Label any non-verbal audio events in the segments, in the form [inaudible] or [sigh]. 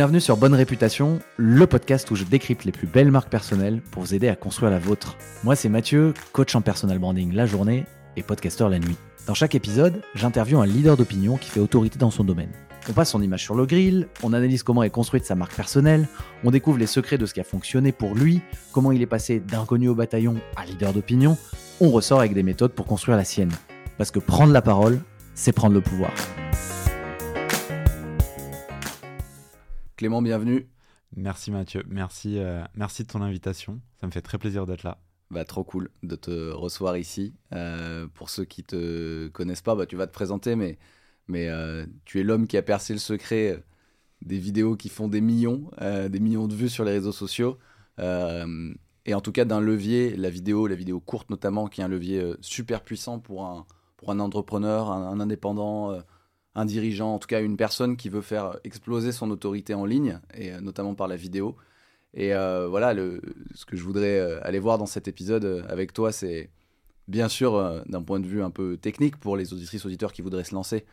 Bienvenue sur Bonne Réputation, le podcast où je décrypte les plus belles marques personnelles pour vous aider à construire la vôtre. Moi, c'est Mathieu, coach en personal branding la journée et podcasteur la nuit. Dans chaque épisode, j'interviewe un leader d'opinion qui fait autorité dans son domaine. On passe son image sur le grill, on analyse comment est construite sa marque personnelle, on découvre les secrets de ce qui a fonctionné pour lui, comment il est passé d'inconnu au bataillon à leader d'opinion, on ressort avec des méthodes pour construire la sienne. Parce que prendre la parole, c'est prendre le pouvoir. Clément, bienvenue. Merci Mathieu, merci, euh, merci de ton invitation. Ça me fait très plaisir d'être là. Bah, trop cool de te recevoir ici. Euh, pour ceux qui te connaissent pas, bah, tu vas te présenter, mais, mais euh, tu es l'homme qui a percé le secret des vidéos qui font des millions, des millions de vues sur les réseaux sociaux. et en tout cas d'un levier, la vidéo, la vidéo courte notamment, qui est un levier super puissant pour un, pour un entrepreneur, un, indépendant, un dirigeant, en tout cas une personne qui veut faire exploser son autorité en ligne, et notamment par la vidéo. Et euh, voilà, ce que je voudrais euh, aller voir dans cet épisode euh, avec toi, c'est bien sûr d'un point de vue un peu technique pour les auditrices auditeurs qui voudraient se lancer.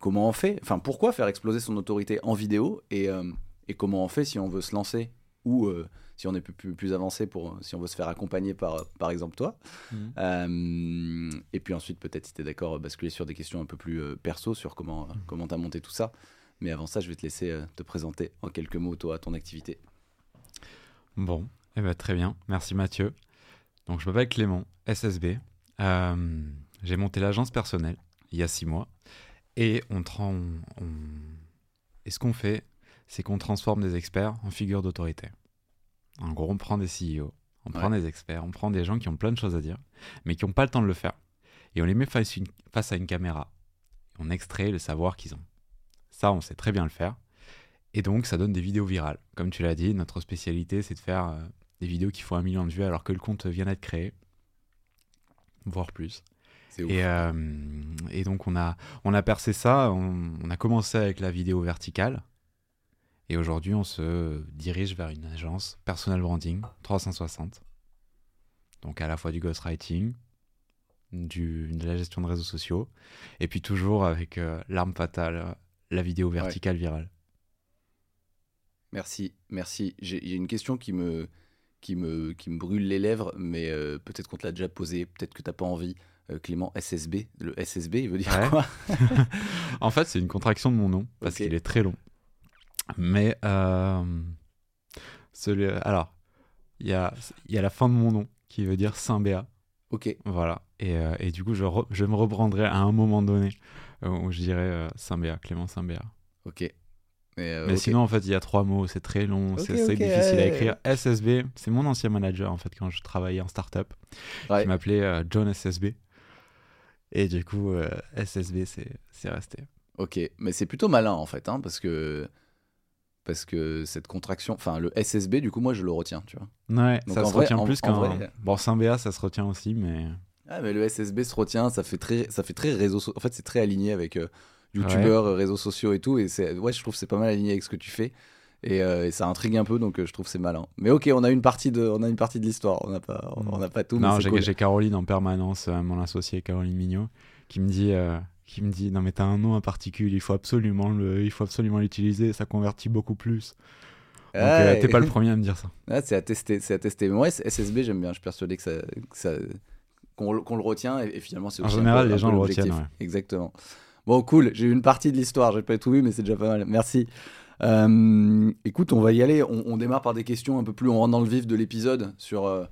comment on fait Enfin, pourquoi faire exploser son autorité en vidéo et, et, comment on fait si on veut se lancer ou si on est plus, plus, avancé pour si on veut se faire accompagner par par exemple toi. Mmh. et puis ensuite peut-être si tu es d'accord basculer sur des questions un peu plus perso sur comment mmh. comment tu as monté tout ça. Mais avant ça, je vais te laisser te présenter en quelques mots toi ton activité. Bon, eh ben, très bien. Merci Mathieu. Donc, je m'appelle Clément, SSB. Euh, j'ai monté l'agence personnelle il y a six mois. Et on, et ce qu'on fait, c'est qu'on transforme des experts en figures d'autorité. En gros, on prend des CEO, on prend des experts, on prend des gens qui ont plein de choses à dire, mais qui n'ont pas le temps de le faire. Et on les met face, face à une caméra. On extrait le savoir qu'ils ont. Ça, on sait très bien le faire. Et donc, ça donne des vidéos virales. Comme tu l'as dit, notre spécialité, c'est de faire euh, des vidéos qui font un million de vues alors que le compte vient d'être créé, voire plus. Et, euh, et, donc, on a, on a percé ça. On, a commencé avec la vidéo verticale. Et aujourd'hui, on se dirige vers une agence personal branding 360. Donc, à la fois du ghostwriting, du, de la gestion de réseaux sociaux, et puis toujours avec euh, l'arme fatale, la vidéo verticale virale. Merci, merci. J'ai une question qui me, qui, me, qui me brûle les lèvres, mais euh, peut-être qu'on te l'a déjà posée, peut-être que tu n'as pas envie. Euh, Clément, SSB, le SSB, il veut dire quoi? [laughs] En fait, c'est une contraction de mon nom, parce qu'il est très long. Mais, euh, celui, alors, il y a, y a la fin de mon nom, qui veut dire Saint-Béat. Ok. Voilà. Et, et, du coup, je, je me reprendrai à un moment donné où je dirais Saint-Béat, Clément Saint-Béat. Ok. Euh, mais, sinon, en fait, il y a trois mots, c'est très long, c'est difficile à écrire. SSB, c'est mon ancien manager, en fait, quand je travaillais en startup, ouais. qui m'appelait euh, John SSB. Et du coup, euh, SSB, c'est resté. Ok, mais c'est plutôt malin, en fait, hein, parce que parce que cette contraction, enfin le SSB, du coup, moi je le retiens, tu vois. Ouais, ça se retient plus qu'un. Bon, Symbéa, ça se retient aussi, mais. Ah, mais le SSB se retient, ça fait très, ça fait très réseau. En fait, c'est très aligné avec youtubeurs, réseaux sociaux et tout. Et c'est, ouais, je trouve que c'est pas mal aligné avec ce que tu fais. Et, euh, ça intrigue un peu, donc euh, je trouve c'est malin. Mais ok, on a une partie de, on a une partie de l'histoire. On n'a pas, on n'a pas tout. Non, j'ai, Caroline en permanence, euh, mon associé Caroline Mignot, qui me dit, qui me dit, non mais t'as un nom en particulier, il faut absolument le, il faut absolument l'utiliser, ça convertit beaucoup plus. Donc t'es pas le [laughs] premier à me dire ça. c'est à tester, c'est à tester. Mais moi, SSB, j'aime bien. Je suis persuadé que ça, qu'on, le retient et, finalement c'est en général les gens le retiennent. Exactement. Bon, cool, j'ai eu une partie de l'histoire, j'ai pas tout vu, mais c'est déjà pas mal. Merci. Euh, écoute, on va y aller. On, démarre par des questions un peu plus, on rentre dans le vif de l'épisode sur euh,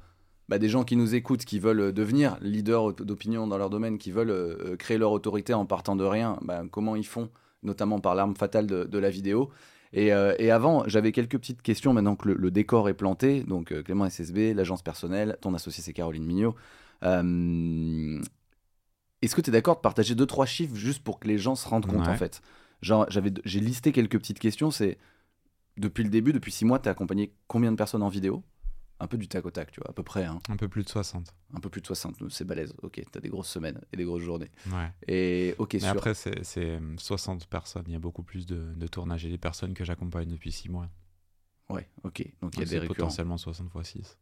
bah, des gens qui nous écoutent, qui veulent devenir leaders d'opinion dans leur domaine, qui veulent euh, créer leur autorité en partant de rien. Bah, comment ils font, notamment par l'arme fatale de, la vidéo. Et, avant, j'avais quelques petites questions maintenant que le, décor est planté. Donc, Clément SSB, l'agence personnelle, ton associé c'est Caroline Mignot. Est-ce que tu es d'accord de partager deux trois chiffres juste pour que les gens se rendent compte en fait? Genre j'ai listé quelques petites questions, c'est depuis le début, depuis six mois, tu as accompagné combien de personnes en vidéo? Un peu du tac au tac, tu vois, à peu près. Hein. Un peu plus de 60. Un peu plus de 60, c'est balèze. Ok, tu as des grosses semaines et des grosses journées. Ouais. Et ok, Mais après, c'est 60 personnes. Il y a beaucoup plus de, de tournage. et des personnes que j'accompagne depuis 6 mois. Ouais, ok. Donc il y a des récurrents. Potentiellement 60 fois 6.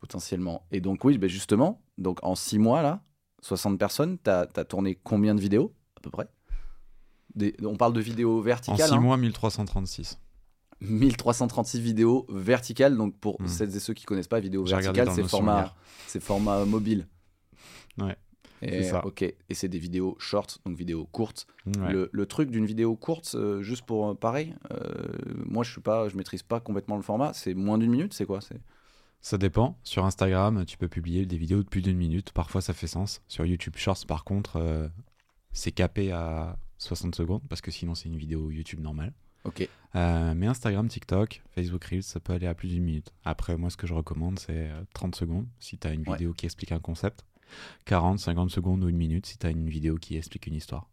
Potentiellement. Et donc, oui, ben justement, donc en 6 mois, là, 60 personnes, tu as, tourné combien de vidéos à peu près? Des- on parle de vidéos En verticales. 6 hein. mois, 1336. 1336 vidéos verticales. Donc pour Hmm. celles et ceux qui connaissent pas, vidéo verticale, c'est format, c'est format mobile. Ouais, Et, c'est ça. Ok. Et c'est des vidéos short, donc vidéos courtes. Ouais. Le, le truc d'une vidéo courte, euh, juste pour euh, pareil, euh, moi je suis pas, je maîtrise pas complètement le format. C'est moins d'une minute, c'est quoi? C'est Ça dépend. Sur Instagram, tu peux publier des vidéos de plus d'une minute. Parfois, ça fait sens. Sur YouTube Shorts, par contre, c'est capé à 60 secondes parce que sinon, c'est une vidéo YouTube normale. Ok. Euh, mais Instagram, TikTok, Facebook Reels, ça peut aller à plus d'une minute. Après, moi, ce que je recommande, c'est euh, 30 secondes si tu as une Ouais. vidéo qui explique un concept. 40, 50 secondes ou une minute si tu as une vidéo qui explique une histoire.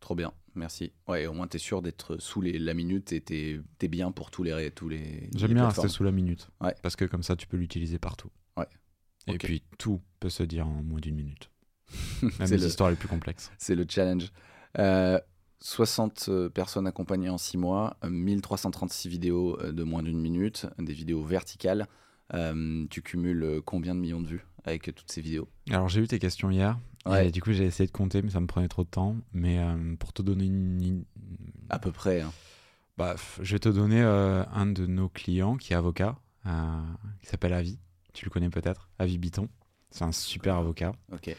Trop bien, merci. Ouais, au moins t'es sûr d'être sous les, la minute et t'es es bien pour tous les tous les. J'aime bien rester sous la minute. Ouais. Parce que comme ça, tu peux l'utiliser partout. Ouais. Et puis, tout peut se dire en moins d'une minute. [laughs] Même les le- histoires les plus complexes. C'est le challenge. Euh, 60 euh, personnes accompagnées en 6 mois, euh, 1336 vidéos euh, de moins d'une minute, des vidéos verticales. Euh, tu cumules combien de millions de vues avec toutes ces vidéos? Alors j'ai eu tes questions hier. Ouais. Et du coup j'ai essayé de compter mais ça me prenait trop de temps. Mais euh, pour te donner une... À peu près. hein. Bah, je vais te donner euh, un de nos clients qui est avocat, qui s'appelle Avi. Tu le connais peut-être, Avi Biton. C'est un super avocat. Ok.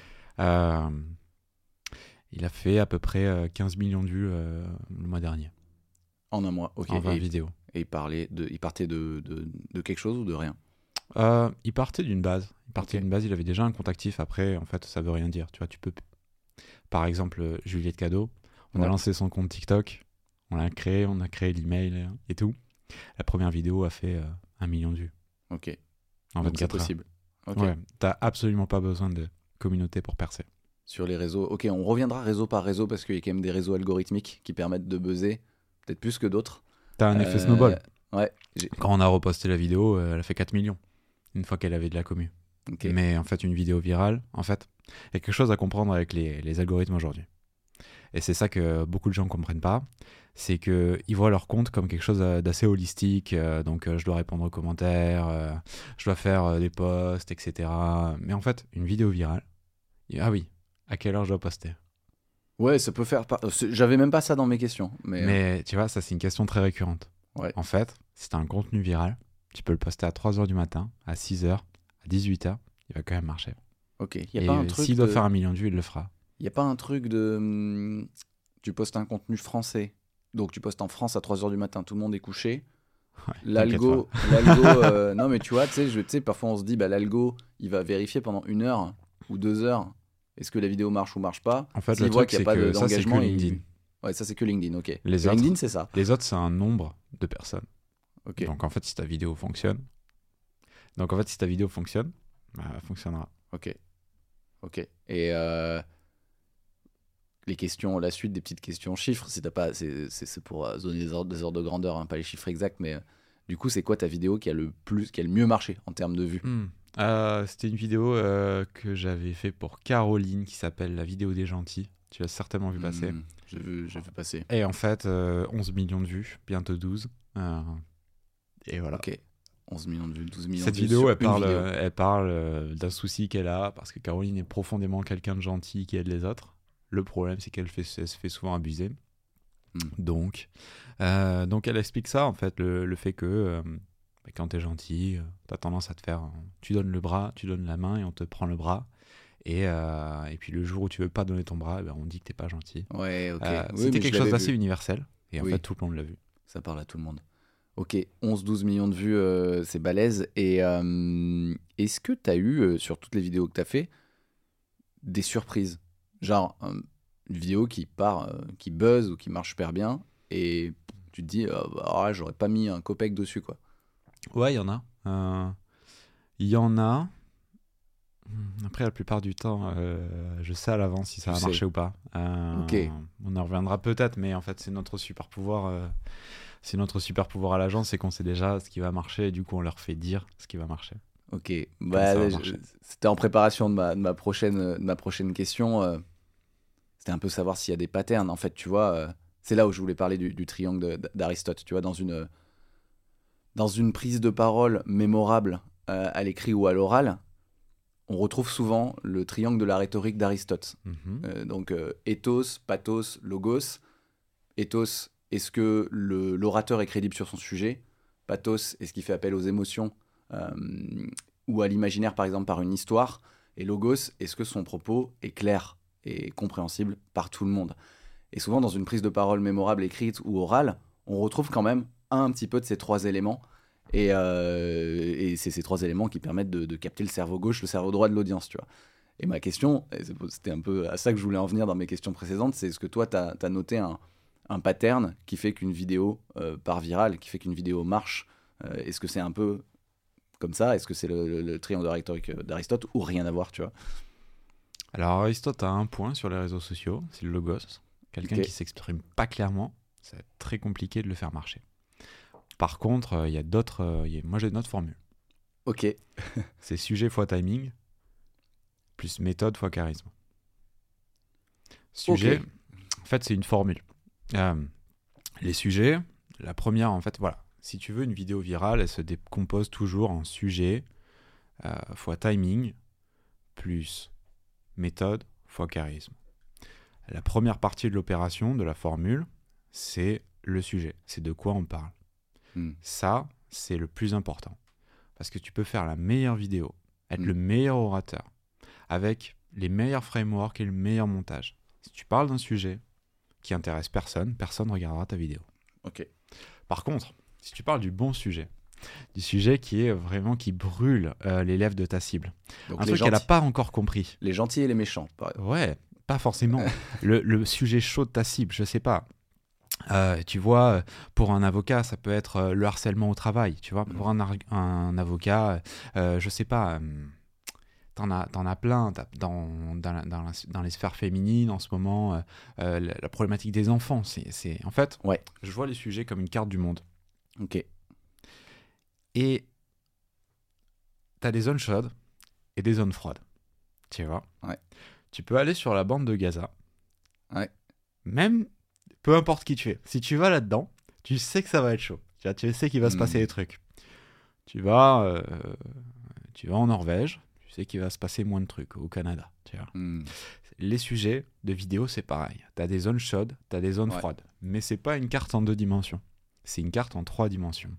Euh, il a fait à peu près euh, 15 millions de vues euh, le mois dernier En un mois. Ok. en 20 Et, vidéos. et il, parlait de, il partait de, de, de quelque chose ou de rien? Euh, il partait d'une base. Il partait d'une base, il avait déjà un compte actif. Après, en fait, ça veut rien dire. Tu vois, tu peux. Par exemple, euh, Juliette Cadeau, on a lancé son compte TikTok, on l'a créé, on a créé l'email et- tout. La première vidéo a fait euh, un million de vues Ok. en Donc c'est 24 heures. possible. Ouais, t'as absolument pas besoin de communauté pour percer. Sur les réseaux. Ok, on reviendra réseau par réseau parce qu'il y a quand même des réseaux algorithmiques qui permettent de buzzer, peut-être plus que d'autres. T'as un effet Euh, snowball. Ouais. j'ai- Quand on a reposté la vidéo, euh, elle a fait 4 millions. Une fois qu'elle avait de la commu. ok. Mais en fait, une vidéo virale, en fait, il y a quelque chose à comprendre avec les, les algorithmes aujourd'hui. Et c'est ça que beaucoup de gens ne comprennent pas. C'est qu'ils voient leur compte comme quelque chose euh, d'assez holistique. donc, je dois répondre aux commentaires, je dois faire des posts, etc. Mais en fait, une vidéo virale, ah oui, à quelle heure je dois poster Ouais, ça peut faire. par- c'est- J'avais même pas ça dans mes questions. Mais, Mais tu vois, ça, c'est une question très récurrente. Ouais. En fait, si tu as un contenu viral, tu peux le poster à 3h du matin, à 6h, à 18h, il va quand même marcher. ok. Il y a Et pas un euh, truc. s'il doit faire un million de vues, il le fera. Il y a pas un truc de. hum, Tu postes un contenu français. Donc tu postes en France à 3h du matin, tout le monde est couché. Ouais, L'algo, [laughs] l'algo euh, non mais tu vois, tu sais, je- tu sais, parfois on se dit, bah l'algo, il va vérifier pendant une heure ou deux heures, est-ce que la vidéo marche ou marche pas. En fait, S'il le voit truc, qu'il n'y c'est a pas de- que ça, c'est que d'engagement, il- LinkedIn. Ouais, ça c'est que LinkedIn, ok. Les autres- LinkedIn, c'est ça. Les autres, c'est un nombre de personnes. Ok. Donc, en fait, si ta vidéo fonctionne, donc en fait, si ta vidéo fonctionne, bah, elle fonctionnera. Ok. Ok. Et euh, les questions, la suite des petites questions chiffres, si t'as pas, c'est c'est- c'est pour euh, donner des ordres, des ordres de grandeur, hein, pas les chiffres exacts, mais euh, du coup, c'est quoi ta vidéo qui a le plus, qui a le mieux marché en termes de vues? Hmm. Euh, C'était une vidéo euh, que j'avais fait pour Caroline qui s'appelle La vidéo des gentils. Tu l'as certainement vu passer. Hmm, J'ai vu, vu passer. Et en fait, euh, 11 millions de vues, bientôt 12. Euh, et voilà. Ok. 11 millions de vues, 12 millions Cette de vues vidéo, sur elle parle, vidéo. euh, elle parle euh, d'un souci qu'elle a parce que Caroline est profondément quelqu'un de gentil qui aide les autres. Le problème, c'est qu'elle se fait souvent abuser. Hmm. Donc, euh, donc, elle explique ça, en fait, le, le fait que euh, bah, quand t'es gentil, euh, t'as tendance à te faire. Tu donnes le bras, tu donnes la main et on te prend le bras. Et, euh, et puis le jour où tu veux pas donner ton bras, eh ben, on dit que t'es pas gentil. Ouais, ok. Euh, Oui, C'était quelque chose d'assez universel. Et en Oui. fait, tout le monde l'a vu. Ça parle à tout le monde. Ok, 11-12 millions de vues, euh, c'est balèze. Et est-ce que tu as eu, sur toutes les vidéos que tu as fait, des surprises? Genre, une vidéo qui part, qui buzz ou qui marche super bien, et tu te dis, ah, bah, ah, j'aurais pas mis un copec dessus, quoi. Ouais, il y en a. Euh, Il y en a. Hmm, Après, la plupart du temps, euh, je sais à l'avance si ça va marcher ou pas. Euh, Ok. On en reviendra peut-être, mais en fait, c'est notre super pouvoir. euh, c'est notre super pouvoir à l'agence, c'est qu'on sait déjà ce qui va marcher et du coup, on leur fait dire ce qui va marcher. Ok, bah, c'était en préparation de ma, de ma prochaine, de ma prochaine question. c'était un peu savoir s'il y a des patterns. En fait, tu vois, c'est là où je voulais parler du, du triangle d'Aristote. Tu vois, dans une, dans une prise de parole mémorable euh, à l'écrit ou à l'oral, on retrouve souvent le triangle de la rhétorique d'Aristote. Mhm. Euh, donc, euh, ethos, pathos, logos. ethos, est-ce que l'orateur est crédible sur son sujet? Pathos, est-ce qu'il fait appel aux émotions ou à l'imaginaire, par exemple, par une histoire? Et logos, est-ce que son propos est clair et compréhensible par tout le monde? Et souvent, dans une prise de parole mémorable écrite ou orale, on retrouve quand même un petit peu de ces trois éléments. Et, euh, et c'est ces trois éléments qui permettent de, de capter le cerveau gauche, le cerveau droit de l'audience, tu vois. Et ma question, c'était un peu à ça que je voulais en venir dans mes questions précédentes, c'est est-ce que toi, tu as, noté un, un pattern qui fait qu'une vidéo euh, part virale, qui fait qu'une vidéo marche? Euh, Est-ce que c'est un peu comme ça? Est-ce que c'est le, le- le triangle rhétorique d'Aristote ou rien à voir, tu vois? Alors Aristote a un point sur les réseaux sociaux, c'est le logos. Quelqu'un Ok. qui s'exprime pas clairement, c'est très compliqué de le faire marcher. Par contre, euh, il y a d'autres. euh, moi j'ai une autre formule. Ok, [laughs] C'est sujet fois timing, plus méthode fois charisme. Sujet, en fait, c'est une formule. Euh, les sujets, la première, en fait, voilà. Si tu veux une vidéo virale, elle se décompose toujours en sujet euh, fois timing, plus méthode fois charisme. La première partie de l'opération, de la formule, c'est le sujet. C'est de quoi on parle. Hmm. Ça, c'est le plus important. Parce que tu peux faire la meilleure vidéo, être Mm. le meilleur orateur, avec les meilleurs frameworks et le meilleur montage. Si tu parles d'un sujet qui intéresse personne, personne ne regardera ta vidéo. ok. Par contre, si tu parles du bon sujet, du sujet qui est vraiment qui brûle euh, les lèvres de ta cible, Donc un truc qu'elle n'a pas encore compris. les gentils et les méchants. par- Ouais, pas forcément. [laughs] le, le sujet chaud de ta cible, je sais pas. Euh, tu vois, euh, pour un avocat, ça peut être euh, le harcèlement au travail. Tu vois, pour un, ar- un avocat, euh, je sais pas. euh, T'en as, t'en as plein t'as- dans, dans, la- dans, la- dans les sphères féminines en ce moment, la, la problématique des enfants. C'est, c'est- en fait, Ouais. je vois les sujets comme une carte du monde. Ok, Et tu as des zones chaudes et des zones froides. Tu vois Ouais. Tu peux aller sur la bande de Gaza. Ouais. Même, peu importe qui tu es. Si tu vas là-dedans, tu sais que ça va être chaud. Tu, vois, tu sais qu'il va se Mm. passer des trucs. Tu vas, euh, tu vas en Norvège, tu sais qu'il va se passer moins de trucs au Canada. Tu vois. Hmm. Les sujets de vidéo, c'est pareil. Tu as des zones chaudes, tu as des zones Ouais. froides. Mais c'est pas une carte en deux dimensions. C'est une carte en trois dimensions.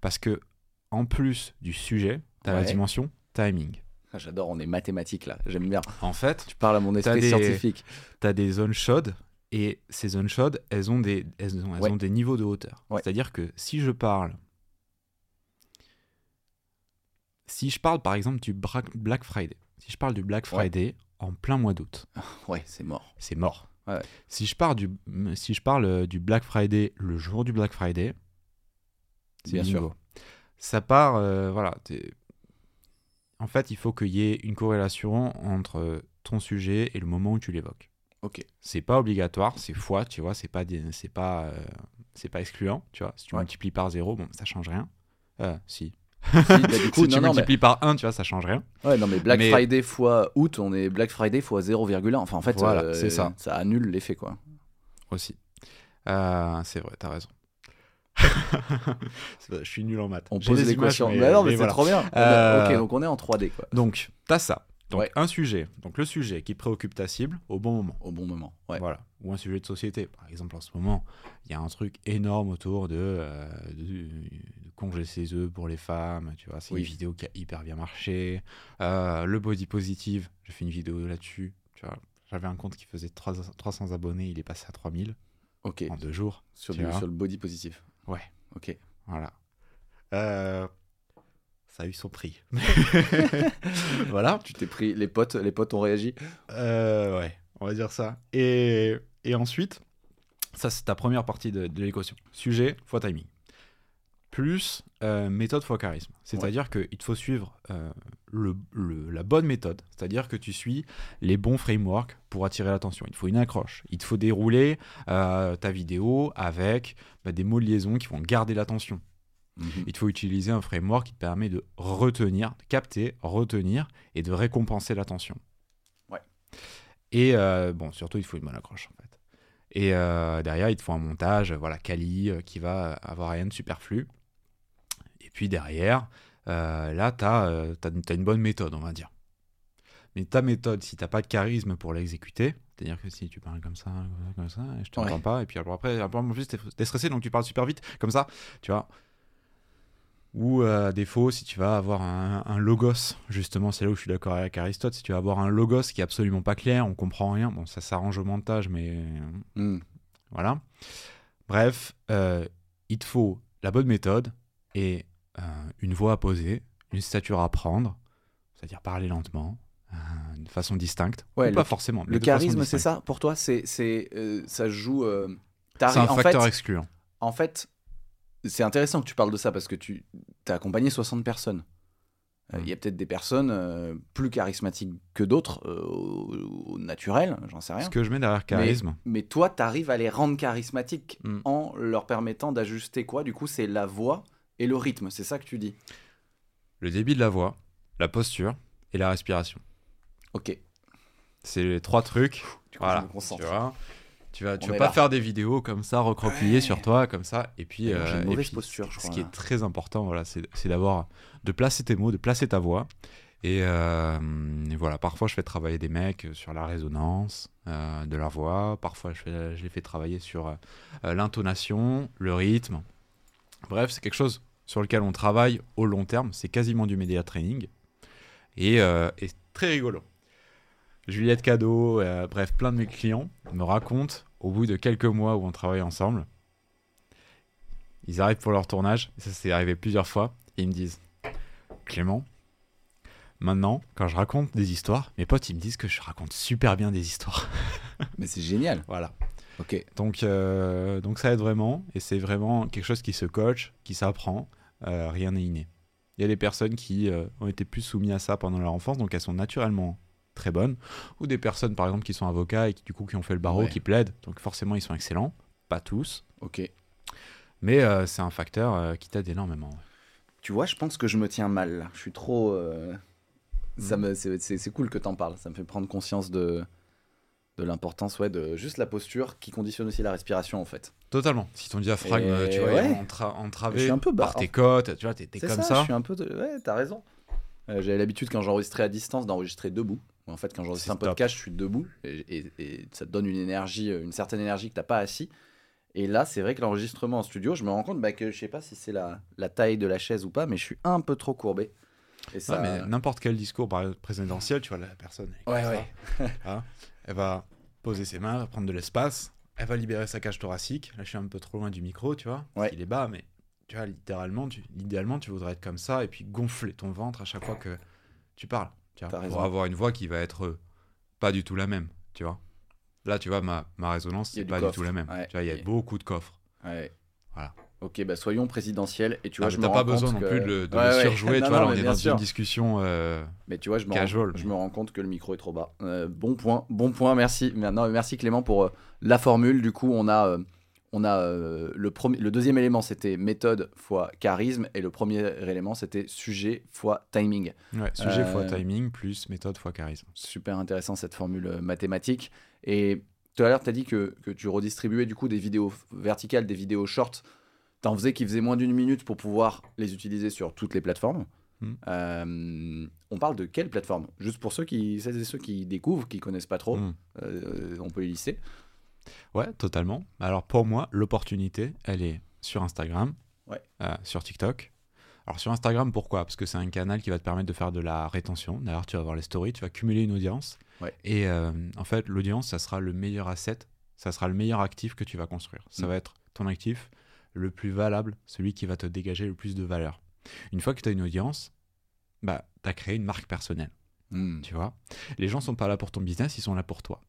Parce que, en plus du sujet, tu as la dimension timing. Ah, J'adore, on est mathématiques là, j'aime bien. En fait, Tu parles à mon esprit des- scientifique. tu as des zones chaudes et ces zones chaudes, elles ont des, elles ont, elles Ouais. ont des niveaux de hauteur. Ouais. C'est-à-dire que si je parle. Si je parle par exemple du Black Friday, si je parle du Black Ouais. Friday en plein mois d'août, Ouais, c'est mort. c'est mort. Ouais. Si, je parle du, si je parle euh, du Black Friday le jour du Black Friday, c'est Bien sûr. Ça part, euh, voilà. En fait, il faut qu'il y ait une corrélation entre ton sujet et le moment où tu l'évoques. Ok. C'est pas obligatoire, c'est fois, tu vois, c'est pas, c'est pas, euh, c'est pas excluant, tu vois. Si tu Ouais. multiplies par zéro, bon, ça change rien. Euh, si. Si, bah, du [laughs] coup, si tu non, non, mais- multiplies par 1, tu vois, ça change rien. Ouais, non, mais Black Mais- Friday fois août, on est Black Friday fois 0,1. Enfin, en fait, Voilà, euh, c'est ça. Ça annule l'effet, quoi. Aussi. C'est vrai, t'as raison. [laughs] Je suis nul en maths. On pose des images, Mais, non, mais, mais c'est voilà. trop bien. Euh, Ok, donc on est en 3D, quoi. Donc, t'as ça. Donc, Ouais. un sujet. Donc, le sujet qui préoccupe ta cible au bon moment. Au bon moment. Ouais. Voilà. Ou un sujet de société. Par exemple, en ce moment, il y a un truc énorme autour de, euh, de, de congé ses œufs pour les femmes. Tu vois, c'est Oui. une vidéo qui a hyper bien marché. Euh, le body positive, j'ai fait une vidéo là-dessus. Tu vois, j'avais un compte qui faisait 300 300 abonnés, il est passé à 3000 Ok. en deux jours. Sur, du- sur le body positif. Ouais. Ok. Voilà. Euh, ça a eu son prix. [laughs] voilà. Tu t'es pris. Les potes, les potes ont réagi. Euh, ouais, on va dire ça. Et, et ensuite, ça c'est ta première partie de, de l'équation. Sujet fois timing. Plus euh, méthode fois charisme. C'est-à-dire qu'il te faut suivre euh, le, le- la bonne méthode. C'est-à-dire que tu suis les bons frameworks pour attirer l'attention. Il te faut une accroche. Il te faut dérouler euh, ta vidéo avec bah, des mots de liaison qui vont garder l'attention. Mhm. Il te faut utiliser un framework qui te permet de retenir, de capter, retenir et de récompenser l'attention. Ouais. Et euh, bon, surtout, il faut une bonne accroche en fait. Et euh, derrière, il te faut un montage, voilà, quali, euh, qui va avoir rien de superflu. Et puis derrière, euh, là, tu as, une bonne méthode, on va dire. Mais ta méthode, si t'as pas de charisme pour l'exécuter, C'est-à-dire que si tu parles comme ça, comme ça, et je t'entends Ouais. pas, et puis après, après, en plus, t'es t'es stressé, donc tu parles super vite, comme ça, tu vois. Ou euh, à défaut, si tu vas avoir un, un logos, justement, c'est là où je suis d'accord avec Aristote, si tu vas avoir un logos qui est absolument pas clair, on comprend rien, bon, ça s'arrange au montage, mais Hmm. voilà. Bref, euh, il te faut la bonne méthode et euh, une voix à poser, une stature à prendre, c'est-à-dire parler lentement, de façon distincte. Ouais, Ou pas forcément. mais Le charisme, c'est ça? Pour toi C'est, c'est, ça joue. C'est un en facteur fait, excluant. en fait, c'est intéressant que tu parles de ça parce que tu as accompagné 60 personnes. Euh, Il Mm. y a peut-être des personnes euh, plus charismatiques que d'autres, euh, au, au naturel, j'en sais rien. Ce que je mets derrière charisme, Mais toi, tu arrives à les rendre charismatiques Mm. en leur permettant d'ajuster quoi? Du coup, c'est la voix et le rythme, c'est ça que tu dis? Le débit de la voix, la posture et la respiration. Ok. C'est les trois trucs. Du coup, Voilà. je me concentre. Tu vois tu vas, tu vas pas là. faire des vidéos comme ça, recroquevillées Ouais. sur toi, comme ça. Et puis, une euh, et mauvaise puis, posture, je ce crois, qui là. est très important, voilà, c'est d'avoir, de placer tes mots, de placer ta voix. Et, euh, et voilà, parfois je fais travailler des mecs sur la résonance euh, de leur voix. Parfois je, fais- je les fais travailler sur euh, l'intonation, le rythme. Bref, c'est quelque chose sur lequel on travaille au long terme. C'est quasiment du média training. Et, euh, et c'est très rigolo. Juliette Cadeau, euh, bref, plein de mes clients me racontent au bout de quelques mois où on travaille ensemble. Ils arrivent pour leur tournage, et ça s'est arrivé plusieurs fois, et ils me disent Clément, maintenant, quand je raconte des histoires, mes potes ils me disent que je raconte super bien des histoires. [laughs] Mais c'est génial. Voilà. Ok. Donc, euh, donc ça aide vraiment, et c'est vraiment quelque chose qui se coach, qui s'apprend, euh, rien n'est inné. Il y a des personnes qui euh, ont été plus soumises à ça pendant leur enfance, donc elles sont naturellement très bonnes, ou des personnes par exemple qui sont avocats et qui du coup qui ont fait le barreau, Ouais. qui plaident, donc forcément ils sont excellents, pas tous, Ok. mais euh, c'est un facteur euh, qui t'aide énormément. Tu vois, je pense que je me tiens mal. là. Je suis trop. euh, Ça Mm. me, c'est, cool que t'en parles. Ça me fait prendre conscience de, de l'importance, ouais, de juste la posture qui conditionne aussi la respiration, en fait. Totalement. Si ton diaphragme, Et tu vois, ouais. est entra- entravé Je suis un peu bas, par tes côtes, tu vois, t'es comme ça, ça. Je suis un peu. de- Ouais, t'as raison. J'avais l'habitude quand j'enregistrais à distance d'enregistrer debout. En fait, quand j'enregistre un podcast, je suis debout et, et- et ça te donne une énergie, euh, une certaine énergie que t'as pas assis. Et là, c'est vrai que l'enregistrement en studio, je me rends compte bah, que je sais pas si c'est la, la taille de la chaise ou pas, mais je suis un peu trop courbé. Et ça, Ouais, mais n'importe quel discours présidentiel, tu vois, la personne, elle, Ouais, ouais. ça, hein, elle va poser ses mains, elle va prendre de l'espace, elle va libérer sa cage thoracique. Là, je suis un peu trop loin du micro, tu vois, parce qu'il est bas, mais tu vois, littéralement, tu, idéalement, tu voudrais être comme ça et puis gonfler ton ventre à chaque fois que tu parles, tu vois, pour avoir une voix qui va être euh, pas du tout la même, tu vois. Là, tu vois, ma, ma résonance, c'est pas du tout la même. ouais. Tu vois, il y a beaucoup de coffres. Ouais. Voilà. Ok, bah soyons présidentiels. Et tu vois, Ah, je t'as pas besoin non que- plus de le, de Ouais, le ouais. surjouer, [laughs] Non, tu vois, non, là, on est dans sûr. une discussion. euh, Mais tu vois, je me, Casual, rends, je me rends compte que le micro est trop bas. Euh, bon point, bon point, merci. Maintenant, merci Clément pour euh, la formule. Du coup, on a, on a euh, le, premier, le deuxième élément, c'était méthode fois charisme. Et le premier élément, c'était sujet fois timing. Ouais, sujet Euh, fois timing plus méthode fois charisme. Super intéressant cette formule euh, mathématique. Et tout à l'heure, tu as dit que, que tu redistribuais du coup des vidéos verticales, des vidéos short. T'en faisais qui faisaient moins d'une minute pour pouvoir les utiliser sur toutes les plateformes. Hmm. Euh, on parle de quelle plateforme? Juste pour ceux qui, celles et ceux qui découvrent, qui connaissent pas trop, Mm. euh, on peut les lister. Ouais, totalement. Alors pour moi, l'opportunité, elle est sur Instagram, Ouais. euh, sur TikTok. Alors sur Instagram, pourquoi? Parce que c'est un canal qui va te permettre de faire de la rétention. D'ailleurs, tu vas voir les stories, tu vas cumuler une audience. Ouais. Et euh, en fait, l'audience, ça sera le meilleur asset, ça sera le meilleur actif que tu vas construire. Ça Mm. va être ton actif le plus valable, celui qui va te dégager le plus de valeur. Une fois que tu as une audience, bah, tu as créé une marque personnelle. Hmm. Tu vois? Les gens sont pas là pour ton business, ils sont là pour toi.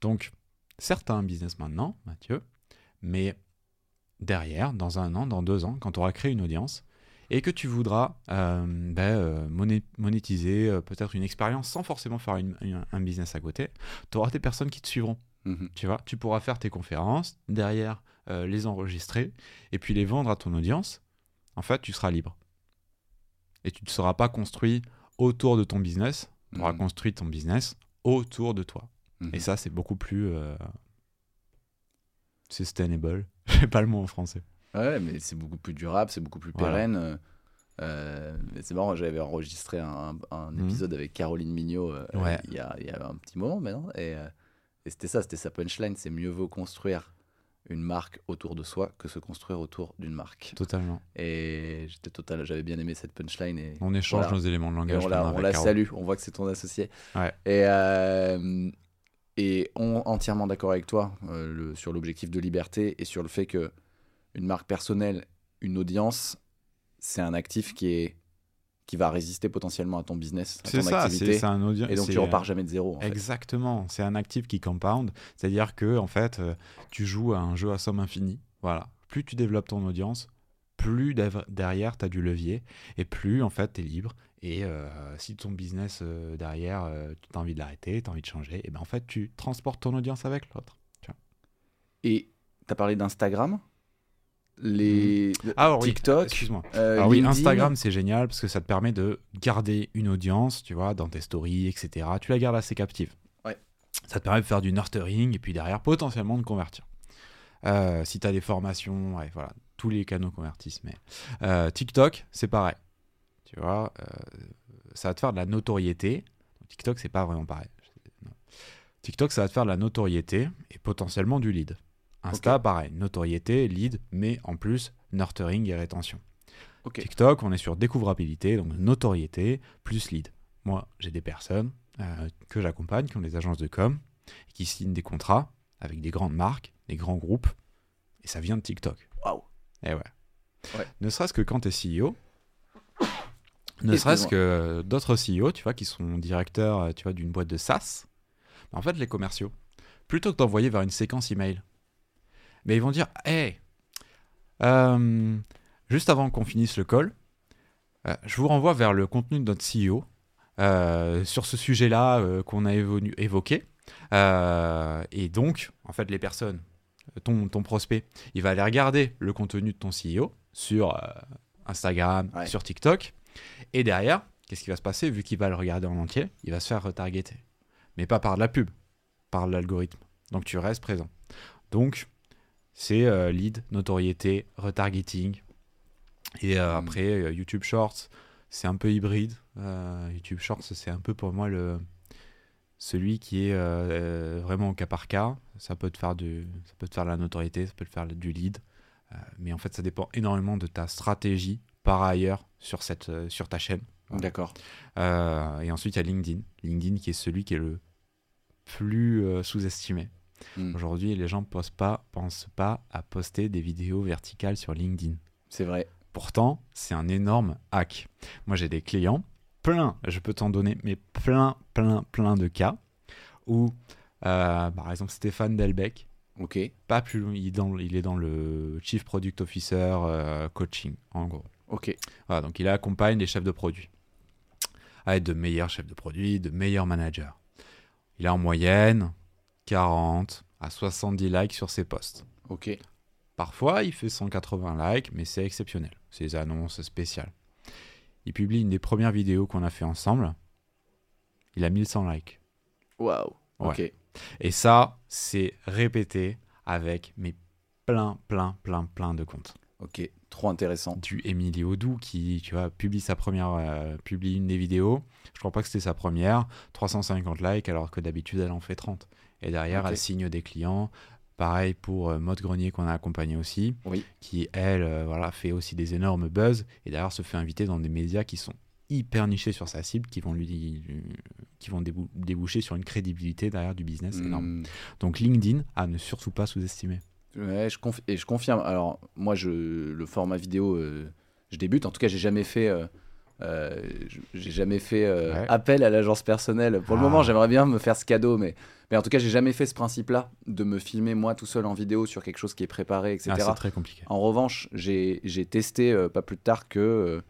Donc, certes, tu as un business maintenant, Mathieu, mais derrière, dans un an, dans deux ans, quand tu auras créé une audience et que tu voudras euh, ben, euh, moné- monétiser euh, peut-être une expérience sans forcément faire une- une- un business à côté, tu auras des personnes qui te suivront. Mhm. Tu vois, tu pourras faire tes conférences, derrière euh, les enregistrer et puis les vendre à ton audience. En fait, tu seras libre. Et tu ne seras pas construit autour de ton business, tu auras Mhm. construit ton business autour de toi. Mhm. Et ça, c'est beaucoup plus euh, sustainable. [laughs] Je sais pas le mot en français. Ouais, mais c'est beaucoup plus durable, c'est beaucoup plus pérenne. euh, euh, c'est marrant, j'avais enregistré un, un Mhm. épisode avec Caroline Mignot euh, Ouais. il, y a, il y a un petit moment maintenant. Et, et c'était ça, c'était sa punchline, c'est mieux vaut construire une marque autour de soi que se construire autour d'une marque. Totalement. Et j'étais total, j'avais bien aimé cette punchline. Et On échange voilà. nos éléments de Et langage. on la, on la salue, on voit que c'est ton associé. Ouais. Et, euh, et on entièrement d'accord avec toi euh, le- sur l'objectif de liberté et sur le fait que une marque personnelle, une audience, c'est un actif qui est qui va résister potentiellement à ton business, à C'est ton ça, activité. c'est un audio. Et donc tu repars jamais de zéro. En. Exactement, c'est un actif qui compound, c'est-à-dire que en fait, euh, tu joues à un jeu à somme infinie. Voilà, plus tu développes ton audience, plus derrière tu as du levier et plus en fait tu es libre et euh, si ton business euh, derrière tu as envie de l'arrêter, tu as envie de changer, et ben en fait tu transportes ton audience avec l'autre. Et tu as parlé d'Instagram, les Ah oui, TikTok, excuse-moi. euh, Alors oui, LinkedIn? Instagram, c'est génial parce que ça te permet de garder une audience, tu vois, dans tes stories, etc. Tu la gardes assez captive. Ouais. Ça te permet de faire du nurturing et puis derrière, potentiellement, de convertir. Euh, si tu as des formations, ouais, voilà, tous les canaux convertissent. Mais euh, TikTok, c'est pareil. Tu vois, euh, ça va te faire de la notoriété. TikTok, c'est pas vraiment pareil. Non. TikTok, ça va te faire de la notoriété et potentiellement du lead. Insta, pareil, notoriété, lead, mais en plus, nurturing et rétention. Ok. TikTok, on est sur découvrabilité, donc notoriété plus lead. Moi, j'ai des personnes euh, que j'accompagne qui ont des agences de com, qui signent des contrats avec des grandes marques, des grands groupes, et ça vient de TikTok. Waouh. Et ouais. Ouais. Ne serait-ce que quand tu es CEO, ne serait-ce que d'autres CEO, tu vois, qui sont directeurs, euh, tu vois, d'une boîte de SaaS, en fait, les commerciaux, plutôt que d'envoyer vers une séquence email, mais ils vont dire, hey, euh, juste avant qu'on finisse le call, euh, je vous renvoie vers le contenu de notre CEO euh, sur ce sujet-là qu'on a évo- évoqué. Et donc, en fait, les personnes, ton, ton prospect, il va aller regarder le contenu de ton CEO sur Instagram, Ouais. sur TikTok. Et derrière, qu'est-ce qui va se passer Vu qu'il va le regarder en entier, il va se faire retargeter. Mais pas par de la pub, par l'algorithme. Donc tu restes présent. Donc, c'est euh, lead, notoriété, retargeting. Et euh, après, euh, YouTube Shorts, c'est un peu hybride. YouTube Shorts, c'est un peu pour moi le celui qui est vraiment au cas par cas. Ça peut te faire du, ça peut te faire de la notoriété, ça peut te faire du lead. Mais en fait, ça dépend énormément de ta stratégie par ailleurs sur, cette, euh, sur ta chaîne. Voilà. D'accord. Euh, et ensuite, il y a LinkedIn. LinkedIn qui est celui qui est le plus euh, sous-estimé. Hmm. Aujourd'hui, les gens ne pensent pas, pensent pas à poster des vidéos verticales sur LinkedIn. C'est vrai. Pourtant, c'est un énorme hack. Moi, j'ai des clients, plein, je peux t'en donner, mais plein, plein, plein de cas où, par exemple, Stéphane Delbecq, Ok. pas plus loin, il est dans, il est dans le Chief Product Officer euh, Coaching, en gros. Ok. Voilà, donc il accompagne les chefs de produits à être de meilleurs chefs de produits, de meilleurs managers. Il a en moyenne 40 à 70 likes sur ses posts. Ok. Parfois, il fait 180 likes, mais c'est exceptionnel. C'est des annonces spéciales. Il publie une des premières vidéos qu'on a fait ensemble. Il a 1100 likes. Waouh. Ouais. Ok. Et ça, c'est répété avec mais plein, plein, plein, plein de comptes. Ok. Trop intéressant. du Émilie Audou qui, tu vois, publie sa première, euh, publie une des vidéos. Je crois pas que c'était sa première. 350 likes alors que d'habitude elle en fait 30. Et derrière, elle signe des clients. Pareil pour euh, Mode Grenier qu'on a accompagné aussi, Oui. qui elle, euh, voilà, fait aussi des énormes buzz et derrière se fait inviter dans des médias qui sont hyper nichés sur sa cible, qui vont lui, qui vont débou- déboucher sur une crédibilité derrière du business énorme. Hmm. Donc LinkedIn à ne surtout pas sous-estimer. Ouais, je conf- et je confirme. Alors, moi, je, le format vidéo, euh, je débute. En tout cas, j'ai jamais fait, euh, euh, j'ai jamais fait Ouais. appel à l'agence personnelle. Pour le Ah. moment, j'aimerais bien me faire ce cadeau, mais, mais en tout cas, j'ai jamais fait ce principe-là de me filmer moi tout seul en vidéo sur quelque chose qui est préparé, etc. Ah, c'est très compliqué. En revanche, j'ai testé pas plus tard que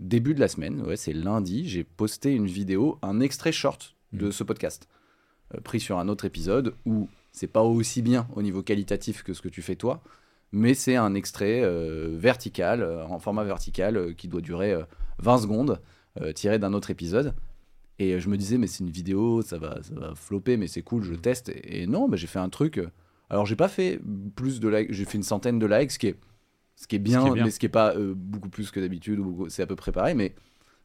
début de la semaine, ouais, c'est lundi, j'ai posté une vidéo, un extrait short de Mhm. ce podcast, pris sur un autre épisode où c'est pas aussi bien au niveau qualitatif que ce que tu fais toi, mais c'est un extrait euh, vertical, euh, en format vertical, euh, qui doit durer euh, 20 secondes, tiré d'un autre épisode. Et je me disais, mais c'est une vidéo, ça va, ça va flopper, mais c'est cool, je teste. Et, et non, bah, j'ai fait un truc. alors, j'ai pas fait plus de likes, j'ai fait une centaine de likes, ce qui est, ce qui est bien, qui est bien. mais ce qui est pas beaucoup plus que d'habitude, c'est à peu près pareil. Mais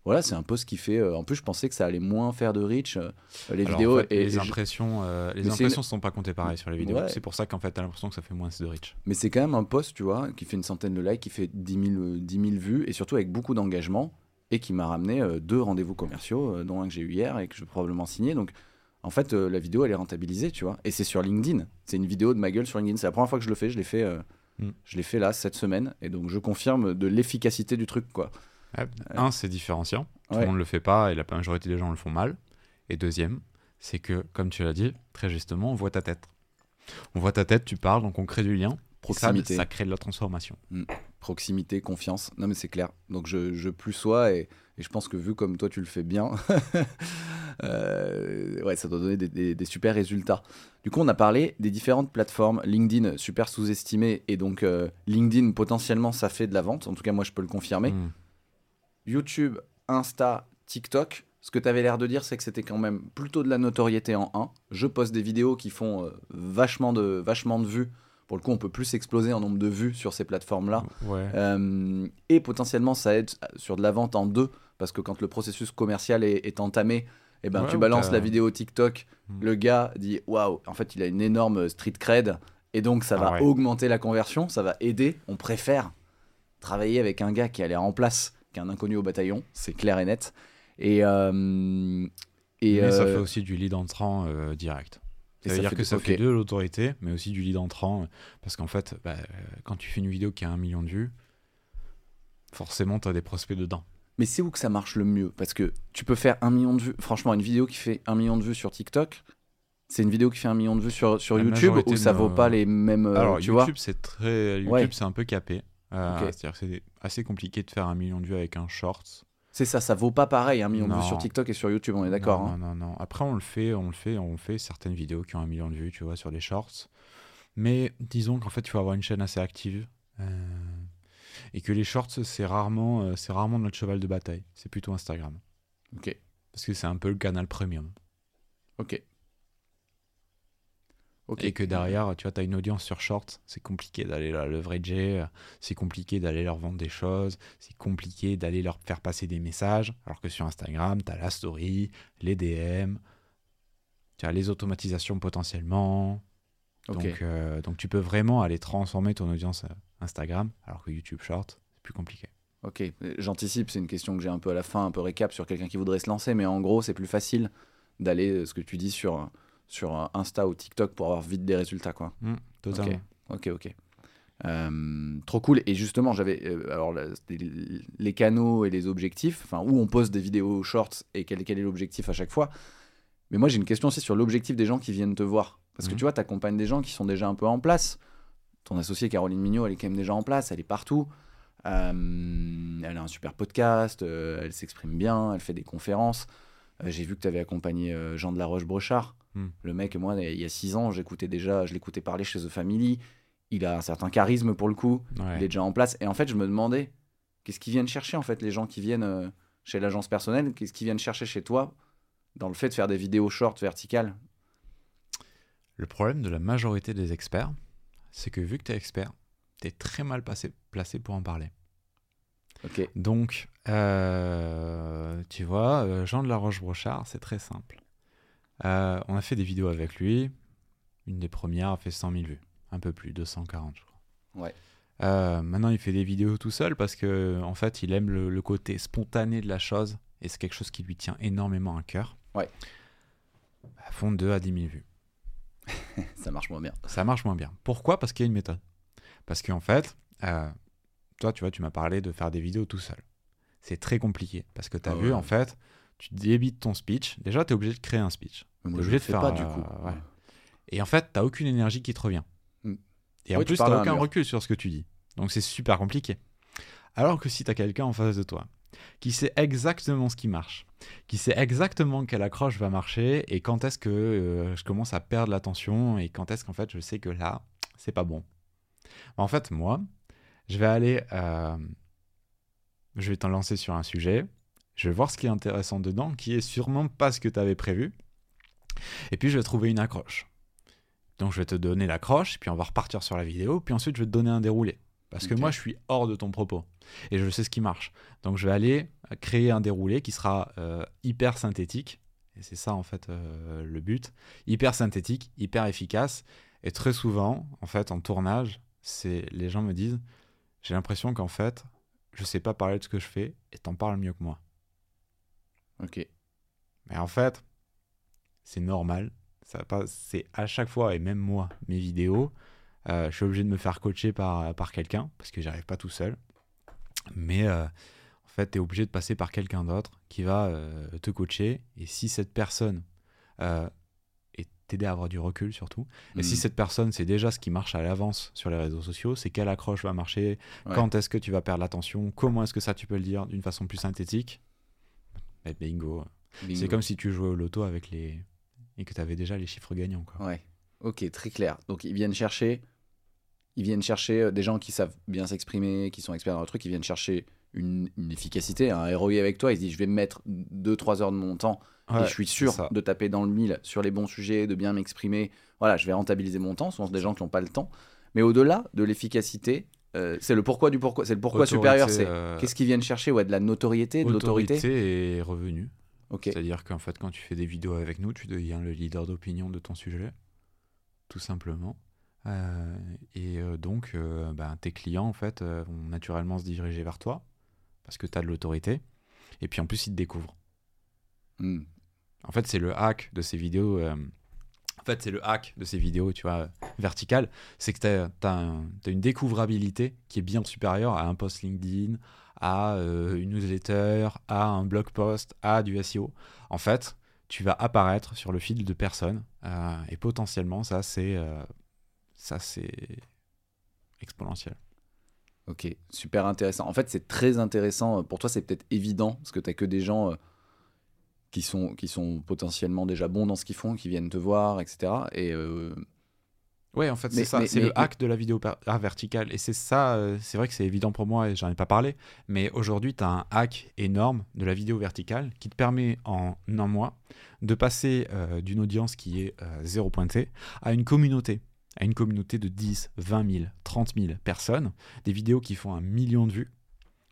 voilà, c'est un post qui fait. euh, en plus, je pensais que ça allait moins faire de reach euh, les Alors, vidéos. en fait, et, les et je- impressions, euh, les Mais impressions sont pas comptées pareil sur les vidéos. Ouais. C'est pour ça qu'en fait, t'as l'impression que ça fait moins de reach. Mais c'est quand même un post, tu vois, qui fait une centaine de likes, qui fait 10 000, euh, 10 000 vues, et surtout avec beaucoup d'engagement, et qui m'a ramené euh, deux rendez-vous commerciaux, euh, dont un que j'ai eu hier et que je vais probablement signer. Donc, en fait, euh, la vidéo, elle est rentabilisée, tu vois. Et c'est sur LinkedIn. C'est une vidéo de ma gueule sur LinkedIn. C'est la première fois que je le fais. Je l'ai fait, Mm. je l'ai fait là, cette semaine. Et donc, je confirme de l'efficacité du truc, quoi. Un, c'est différenciant. Tout Ouais. le monde le fait pas et la majorité des gens le font mal. Et deuxième, c'est que, comme tu l'as dit, très justement, on voit ta tête. On voit ta tête, tu parles, donc on crée du lien. Proximité. Ça, ça crée de la transformation. proximité, confiance. Non, mais c'est clair. Donc, je, je plus sois et, et je pense que vu comme toi, tu le fais bien, [laughs] euh, ouais, ça doit donner des, des- des super résultats. Du coup, on a parlé des différentes plateformes. LinkedIn, super sous-estimé. Et donc, euh, LinkedIn, potentiellement, ça fait de la vente. En tout cas, moi, je peux le confirmer. Mm. YouTube, Insta, TikTok. Ce que tu avais l'air de dire, c'est que c'était quand même plutôt de la notoriété en 1. Je poste des vidéos qui font euh, vachement, de, vachement de vues. Pour le coup, on peut plus exploser en nombre de vues sur ces plateformes-là. Ouais. Euh, et potentiellement, ça aide sur de la vente en deux, parce que quand le processus commercial est, est entamé, eh ben, Ouais, tu balances la vidéo TikTok, Mm. le gars dit waouh, en fait, il a une énorme street cred, et donc ça Ah va ouais. augmenter la conversion, ça va aider. On préfère travailler avec un gars qui a l'air en place qu'un inconnu au bataillon, c'est clair et net. Et, euh, et mais ça euh, fait aussi du lead entrant euh, direct. et Ça veut dire fait que ça fait de l'autorité, mais aussi du lead entrant. Parce qu'en fait, bah, quand tu fais une vidéo qui a un million de vues, forcément, tu as des prospects dedans. Mais c'est où que ça marche le mieux? Parce que tu peux faire un million de vues. Franchement, une vidéo qui fait un million de vues sur TikTok, c'est une vidéo qui fait un million de vues sur, sur La YouTube ou ça vaut nos- pas les mêmes. Alors, tu YouTube, c'est très. YouTube, Ouais. c'est un peu capé. Euh, Ok. C'est-à-dire que c'est assez compliqué de faire un million de vues avec un short. C'est ça, ça vaut pas pareil un million de vues sur TikTok et sur YouTube, on est d'accord. Non, hein. non, non. Après, on le fait, on le fait, on fait certaines vidéos qui ont un million de vues, tu vois, sur des shorts. Mais disons qu'en fait, il faut avoir une chaîne assez active. euh, et que les shorts, c'est rarement, euh, c'est rarement notre cheval de bataille. C'est plutôt Instagram. Ok, Parce que c'est un peu le canal premium. ok. Et que derrière, tu vois, tu as une audience sur shorts, c'est compliqué d'aller la leverager, c'est compliqué d'aller leur vendre des choses, c'est compliqué d'aller leur faire passer des messages. Alors que sur Instagram, tu as la story, les DM, tu as les automatisations potentiellement. Donc, euh, donc tu peux vraiment aller transformer ton audience euh, Instagram, alors que YouTube Short, c'est plus compliqué. Ok, Euh, j'anticipe, c'est une question que j'ai un peu à la fin, un peu récap sur quelqu'un qui voudrait se lancer, mais en gros, c'est plus facile d'aller, ce que tu dis, sur, sur Insta ou TikTok pour avoir vite des résultats, quoi. totalement. Ok, ok. Euh, trop cool. Et justement, j'avais euh, alors les canaux et les objectifs, enfin où on poste des vidéos shorts et quel, quel est l'objectif à chaque fois. Mais moi, j'ai une question aussi sur l'objectif des gens qui viennent te voir. Parce que Mhm. tu vois, tu accompagnes des gens qui sont déjà un peu en place. Ton associée Caroline Mignot, elle est quand même déjà en place, elle est partout. Euh, elle a un super podcast, elle s'exprime bien, elle fait des conférences. J'ai vu que tu avais accompagné Jean de la Roche-Brochard. Mhm. Le mec, moi, il y a six ans, j'écoutais déjà, je l'écoutais parler chez The Family. Il a un certain charisme pour le coup, Ouais. il est déjà en place. Et en fait, je me demandais, qu'est-ce qu'ils viennent chercher en fait, les gens qui viennent euh, chez l'agence personnelle? Qu'est-ce qu'ils viennent chercher chez toi dans le fait de faire des vidéos short verticales? Le problème de la majorité des experts, c'est que vu que tu es expert, tu es très mal placé pour en parler. Ok, Donc, euh, tu vois, euh, Jean de la Roche-Brochard, c'est très simple. Euh, on a fait des vidéos avec lui. Une des premières a fait 100 000 vues. Un peu plus, 240, je crois. Ouais. Euh, maintenant, il fait des vidéos tout seul parce que, en fait, il aime le, le côté spontané de la chose et c'est quelque chose qui lui tient énormément à cœur. Ouais. À fond 2 à 10 000 vues. [laughs] ça marche moins bien. Ça marche moins bien. Pourquoi? Parce qu'il y a une méthode. Parce qu'en fait, euh, toi, tu vois, tu m'as parlé de faire des vidéos tout seul. C'est très compliqué. Parce que tu as Ah vu, ouais. en fait, tu débites ton speech. Déjà, tu es obligé de créer un speech. Mais moi, je obligé de faire, pas du euh, coup. ouais. Et en fait, tu aucune énergie qui te revient. Mm. Et en Ouais, plus, un aucun recul sur ce que tu dis. Donc, c'est super compliqué. Alors que si tu as quelqu'un en face de toi qui sait exactement ce qui marche, qui sait exactement quelle accroche va marcher et quand est-ce que euh, je commence à perdre l'attention et quand est-ce qu'en fait je sais que là, c'est pas bon. En fait, moi, je vais aller, euh, je vais t'en lancer sur un sujet, je vais voir ce qui est intéressant dedans, qui est sûrement pas ce que tu avais prévu, et puis je vais trouver une accroche. Donc je vais te donner l'accroche, puis on va repartir sur la vidéo, puis ensuite je vais te donner un déroulé. Parce que moi, je suis hors de ton propos. Et je sais ce qui marche. Donc, je vais aller créer un déroulé qui sera euh, hyper synthétique. Et c'est ça, en fait, euh, le but. Hyper synthétique, hyper efficace. Et très souvent, en fait, en tournage, c'est les gens me disent j'ai l'impression qu'en fait, je sais pas parler de ce que je fais et t'en parles mieux que moi. Ok. Mais en fait, c'est normal. Ça c'est à chaque fois, et même moi, mes vidéos, euh, je suis obligé de me faire coacher par, par quelqu'un, parce que j'arrive pas tout seul. Mais euh, en fait, tu es obligé de passer par quelqu'un d'autre qui va euh, te coacher. Et si cette personne, et t'aider à avoir du recul surtout, et si Mm. cette personne, c'est déjà ce qui marche à l'avance sur les réseaux sociaux, c'est quelle accroche va marcher, Ouais. quand est-ce que tu vas perdre l'attention, comment est-ce que ça tu peux le dire d'une façon plus synthétique, et bingo. Bingo. C'est comme si tu jouais au loto avec les et que tu avais déjà les chiffres gagnants quoi. Ouais. Ok, très clair. Donc ils viennent chercher, ils viennent chercher euh, des gens qui savent bien s'exprimer, qui sont experts dans le truc. Ils viennent chercher une, une efficacité, un ROI avec toi. Ils se disent, je vais me mettre 2-3 heures de mon temps et je suis sûr de taper dans le mille sur les bons sujets, de bien m'exprimer. Voilà, je vais rentabiliser mon temps. Ce sont des gens qui n'ont pas le temps. Mais au-delà de l'efficacité, euh, c'est le pourquoi du pourquoi. C'est le pourquoi Autorité, supérieur. C'est euh, qu'est-ce qu'ils viennent chercher? Ouais, de la notoriété, de l'autorité. autorité et revenu. C'est-à-dire qu'en fait quand tu fais des vidéos avec nous, tu deviens le leader d'opinion de ton sujet, tout simplement. Euh, et euh, donc euh, ben, tes clients en fait vont naturellement se diriger vers toi parce que tu as de l'autorité. Et puis en plus ils te découvrent. Hmm. En fait, c'est le hack de ces vidéos. euh, En fait, c'est le hack de ces vidéos, tu vois, verticales. C'est que tu as, une découvrabilité qui est bien supérieure à un post LinkedIn, à euh, une newsletter, à un blog post, à du SEO. En fait, tu vas apparaître sur le fil de personnes euh, et potentiellement, ça, c'est euh, ça, c'est exponentiel. Ok, super intéressant. En fait, c'est très intéressant. Pour toi, c'est peut-être évident parce que tu que des gens qui, sont, qui sont potentiellement déjà bons dans ce qu'ils font, qui viennent te voir, etc. Et Ouais, en fait, c'est ça. C'est mais- le hack de la vidéo art verticale. Et c'est ça, euh, c'est vrai que c'est évident pour moi et j'en ai pas parlé. Mais aujourd'hui, tu as un hack énorme de la vidéo verticale qui te permet en un mois de passer euh, d'une audience qui est euh, zéro pointée à une communauté. À une communauté de 10, 20 000, 30 000 personnes. Des vidéos qui font un million de vues,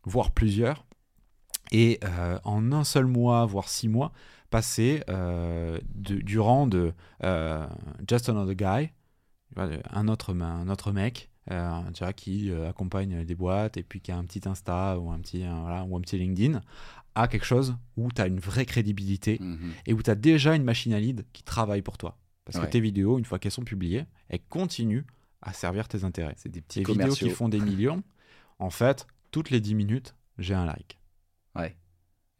voire plusieurs. Et en un seul mois, voire six mois, passer du rang de Just Another Guy un autre, un autre mec euh, tu vois, qui euh, accompagne des boîtes et puis qui a un petit Insta ou un petit, euh, voilà, ou un petit LinkedIn, à quelque chose où tu as une vraie crédibilité mhm. et où tu as déjà une machine à lead qui travaille pour toi. Parce Ouais. que tes vidéos, une fois qu'elles sont publiées, elles continuent à servir tes intérêts. c'est des petits Tes vidéos qui font des millions, en fait, toutes les 10 minutes, j'ai un like. Ouais.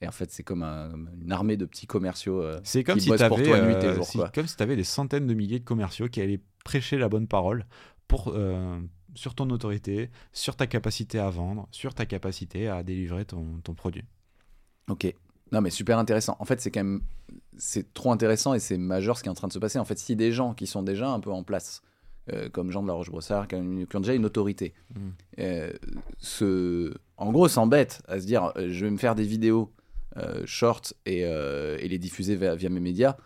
Et en fait, c'est comme un- une armée de petits commerciaux. euh, C'est comme qui si bossent tu pour avais, toi nuit et jour, si, quoi. comme si avais des centaines de milliers de commerciaux qui allaient prêcher la bonne parole pour, euh, sur ton autorité, sur ta capacité à vendre, sur ta capacité à délivrer ton, ton produit. Ok. Non, mais super intéressant. En fait, c'est quand même. C'est trop intéressant et c'est majeur ce qui est en train de se passer. En fait, si des gens qui sont déjà un peu en place, euh, comme Jean de la Roche-Brossard, qui, ont déjà une autorité, Mm. euh, se, en gros, s'embêtent à se dire euh, je vais me faire des vidéos euh, short et, euh, et les diffuser via, via mes médias.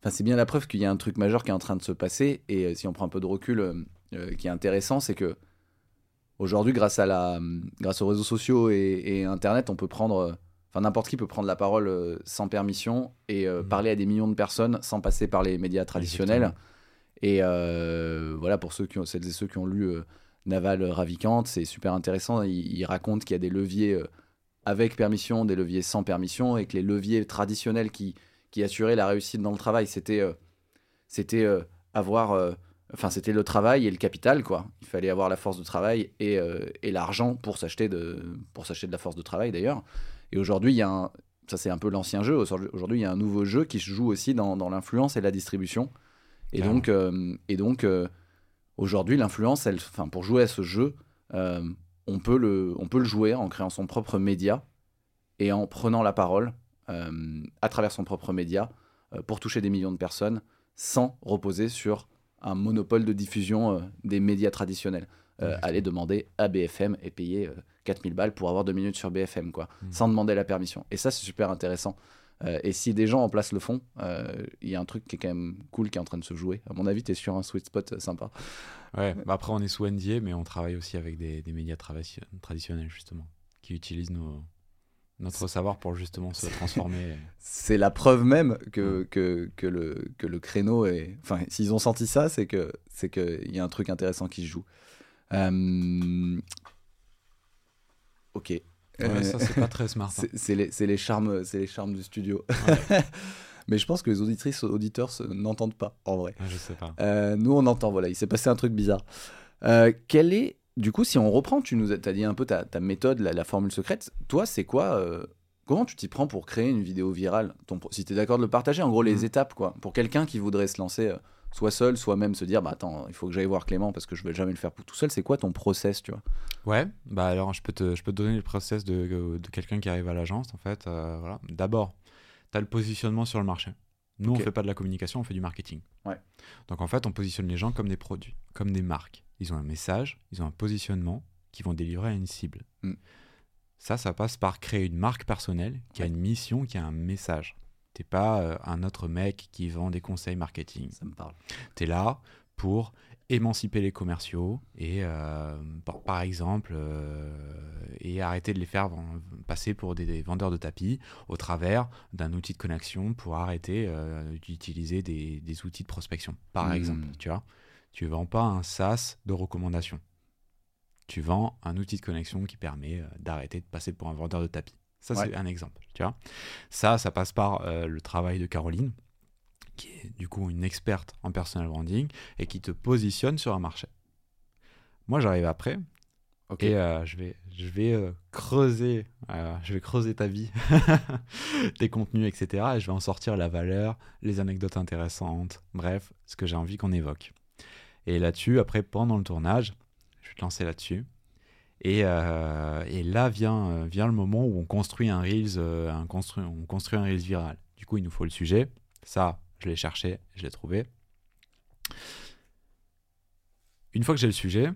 Enfin, c'est bien la preuve qu'il y a un truc majeur qui est en train de se passer. Et euh, si on prend un peu de recul, qui est intéressant, c'est que aujourd'hui, grâce, à la, grâce aux réseaux sociaux et, et Internet, on peut prendre. Enfin, n'importe qui peut prendre la parole sans permission et euh, Mhm. parler à des millions de personnes sans passer par les médias traditionnels. Exactement. Et euh, voilà, pour ceux qui ont, celles et ceux qui ont lu euh, Naval Ravikant, c'est super intéressant. Il, il raconte qu'il y a des leviers avec permission, des leviers sans permission, et que les leviers traditionnels qui, qui assuraient la réussite dans le travail, c'était euh, c'était euh, avoir. euh, Enfin, c'était le travail et le capital, quoi. Il fallait avoir la force de travail et, et l'argent pour s'acheter de, pour s'acheter de la force de travail, d'ailleurs. Et aujourd'hui, il y a un, ça c'est un peu l'ancien jeu. Aujourd'hui, il y a un nouveau jeu qui se joue aussi dans, dans l'influence et la distribution. Et donc, et donc aujourd'hui, l'influence, elle, enfin, pour jouer à ce jeu, on, peut le, on peut le jouer en créant son propre média et en prenant la parole euh, à travers son propre média euh, pour toucher des millions de personnes sans reposer sur un monopole de diffusion euh, des médias traditionnels. Exactement. aller demander à BFM et payer euh, 4000 balles pour avoir deux minutes sur BFM, quoi, Mhm. sans demander la permission. Et ça, c'est super intéressant. Euh, et si des gens en place le font, euh, il y a un truc qui est quand même cool qui est en train de se jouer. À mon avis, tu es sur un sweet spot euh, sympa. Ouais, bah après on est sous NDA, mais on travaille aussi avec des, des médias traditionnels justement, qui utilisent nos, notre savoir pour justement se transformer. [laughs] C'est la preuve même que, que, que, le, que le créneau est. Enfin, s'ils ont senti ça, c'est que c'est qu'il y a un truc intéressant qui se joue. Euh, Ok. Ouais, ça c'est pas très smart. hein. c'est c'est les, les charmes, les charmes du studio. [laughs] Mais je pense que les auditrices, auditeurs n'entendent pas, en vrai. Ah, je sais pas. Euh, nous, on entend, voilà, il s'est passé un truc bizarre. Euh, quelle est, du coup, si on reprend, tu nous as, dit un peu ta, ta méthode, la, la formule secrète. Toi, c'est quoi euh, Comment tu t'y prends pour créer une vidéo virale? Ton Si tu es d'accord de le partager, en gros, les Mhm. étapes, quoi. Pour quelqu'un qui voudrait se lancer, euh, soit seul, soit même se dire, bah attends, il faut que j'aille voir Clément parce que je vais jamais le faire tout seul. C'est quoi ton process, tu vois? Ouais, bah alors je peux te, je peux te donner le process de, de quelqu'un qui arrive à l'agence en fait. euh, voilà. D'abord, tu as le positionnement sur le marché. Nous, Ok. on fait pas de la communication, on fait du marketing. Ouais. Donc en fait, on positionne les gens comme des produits, comme des marques. Ils ont un message, ils ont un positionnement qui vont délivrer à une cible. Mm. Ça, ça passe par créer une marque personnelle qui a une mission, qui a un message. T'es pas euh, un autre mec qui vend des conseils marketing. Ça me parle. Tu es là pour émanciper les commerciaux et, euh, par, par exemple, euh, et arrêter de les faire passer pour des, des vendeurs de tapis au travers d'un outil de connexion pour arrêter euh, d'utiliser des, des outils de prospection, par Hmm. exemple. Tu vois, tu vends pas un SaaS de recommandation. Tu vends un outil de connexion qui permet d'arrêter de passer pour un vendeur de tapis. Ça, Ouais. c'est un exemple. Tu vois, ça, ça passe par euh, le travail de Caroline, qui est du coup une experte en personal branding et qui te positionne sur un marché. Moi, j'arrive après Ok. et euh, je vais, je vais euh, creuser, je vais creuser ta vie, [laughs] tes contenus, etc. Et je vais en sortir la valeur, les anecdotes intéressantes, bref, ce que j'ai envie qu'on évoque. Et là-dessus, après, pendant le tournage, je vais te lancer là-dessus. Et, euh, et là vient, euh, vient le moment où on construit un Reels, euh, un on construit un Reels viral. Du coup, il nous faut le sujet. Ça, je l'ai cherché, je l'ai trouvé. Une fois que j'ai le sujet,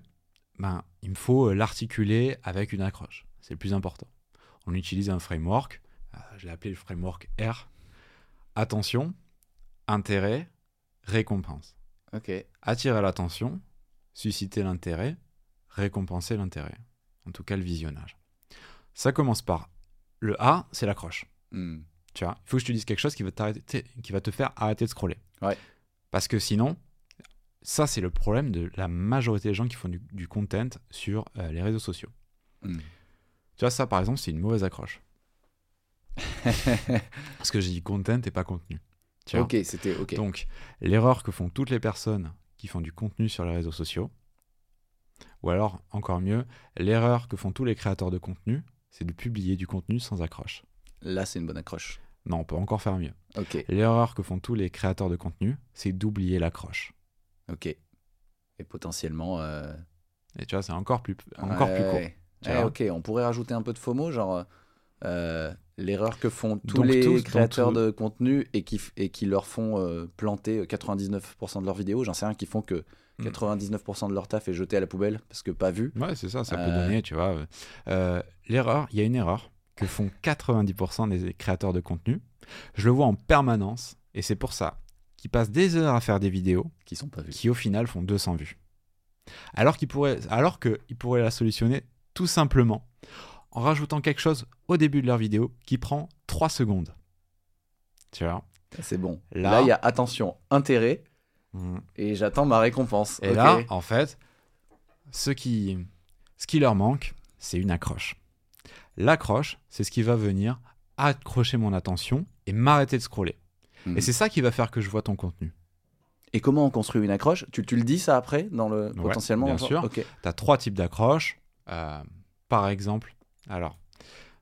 ben, il me faut l'articuler avec une accroche. C'est le plus important. On utilise un framework. je l'ai appelé le framework R. Attention, intérêt, récompense. Ok. Attirer l'attention, susciter l'intérêt, récompenser l'intérêt. En tout cas, le visionnage. Ça commence par le A, c'est l'accroche. Hmm. Tu vois, il faut que je te dise quelque chose qui va, t'arrêter- qui va te faire arrêter de scroller. Ouais. Parce que sinon, ça, c'est le problème de la majorité des gens qui font du, du content sur euh, les réseaux sociaux. Hmm. Tu vois, ça, par exemple, c'est une mauvaise accroche. [laughs] Parce que j'ai dit content et pas contenu. Tu vois ok, c'était ok. Donc, l'erreur que font toutes les personnes qui font du contenu sur les réseaux sociaux, ou alors, encore mieux, l'erreur que font tous les créateurs de contenu, c'est de publier du contenu sans accroche. Là, c'est une bonne accroche. Non, on peut encore faire mieux. Ok. L'erreur que font tous les créateurs de contenu, c'est d'oublier l'accroche. Ok. Et potentiellement. euh, Et tu vois, c'est encore plus, encore plus court. ouais. tu Ouais, vois. ok, on pourrait rajouter un peu de FOMO, genre euh, l'erreur que font tous Donc les tous- donc créateurs tous- de contenu et qui, f- et qui leur font euh, planter 99% de leurs vidéos. J'en sais rien, qui font que. 99% de leur taf est jeté à la poubelle parce que pas vu. Ouais, c'est ça, ça peut Euh, donner, tu vois. euh, euh, L'erreur, il y a une erreur que font 90% des créateurs de contenu. Je le vois en permanence, et c'est pour ça qu'ils passent des heures à faire des vidéos Qui sont pas vus. qui, au final, font 200 vues. Alors qu'ils pourraient, alors qu'ils pourraient la solutionner tout simplement en rajoutant quelque chose au début de leur vidéo qui prend 3 secondes. Tu vois? C'est bon. Là, il y a attention, intérêt, et j'attends ma récompense. Et là, en fait, ce qui, ce qui leur manque, c'est une accroche. L'accroche, c'est ce qui va venir accrocher mon attention et m'arrêter de scroller. Mhm. Et c'est ça qui va faire que je vois ton contenu. Et comment on construit une accroche? Tu, tu le dis ça après dans le Ouais, potentiellement bien sûr. Tu as trois types d'accroches. Euh, par exemple, alors,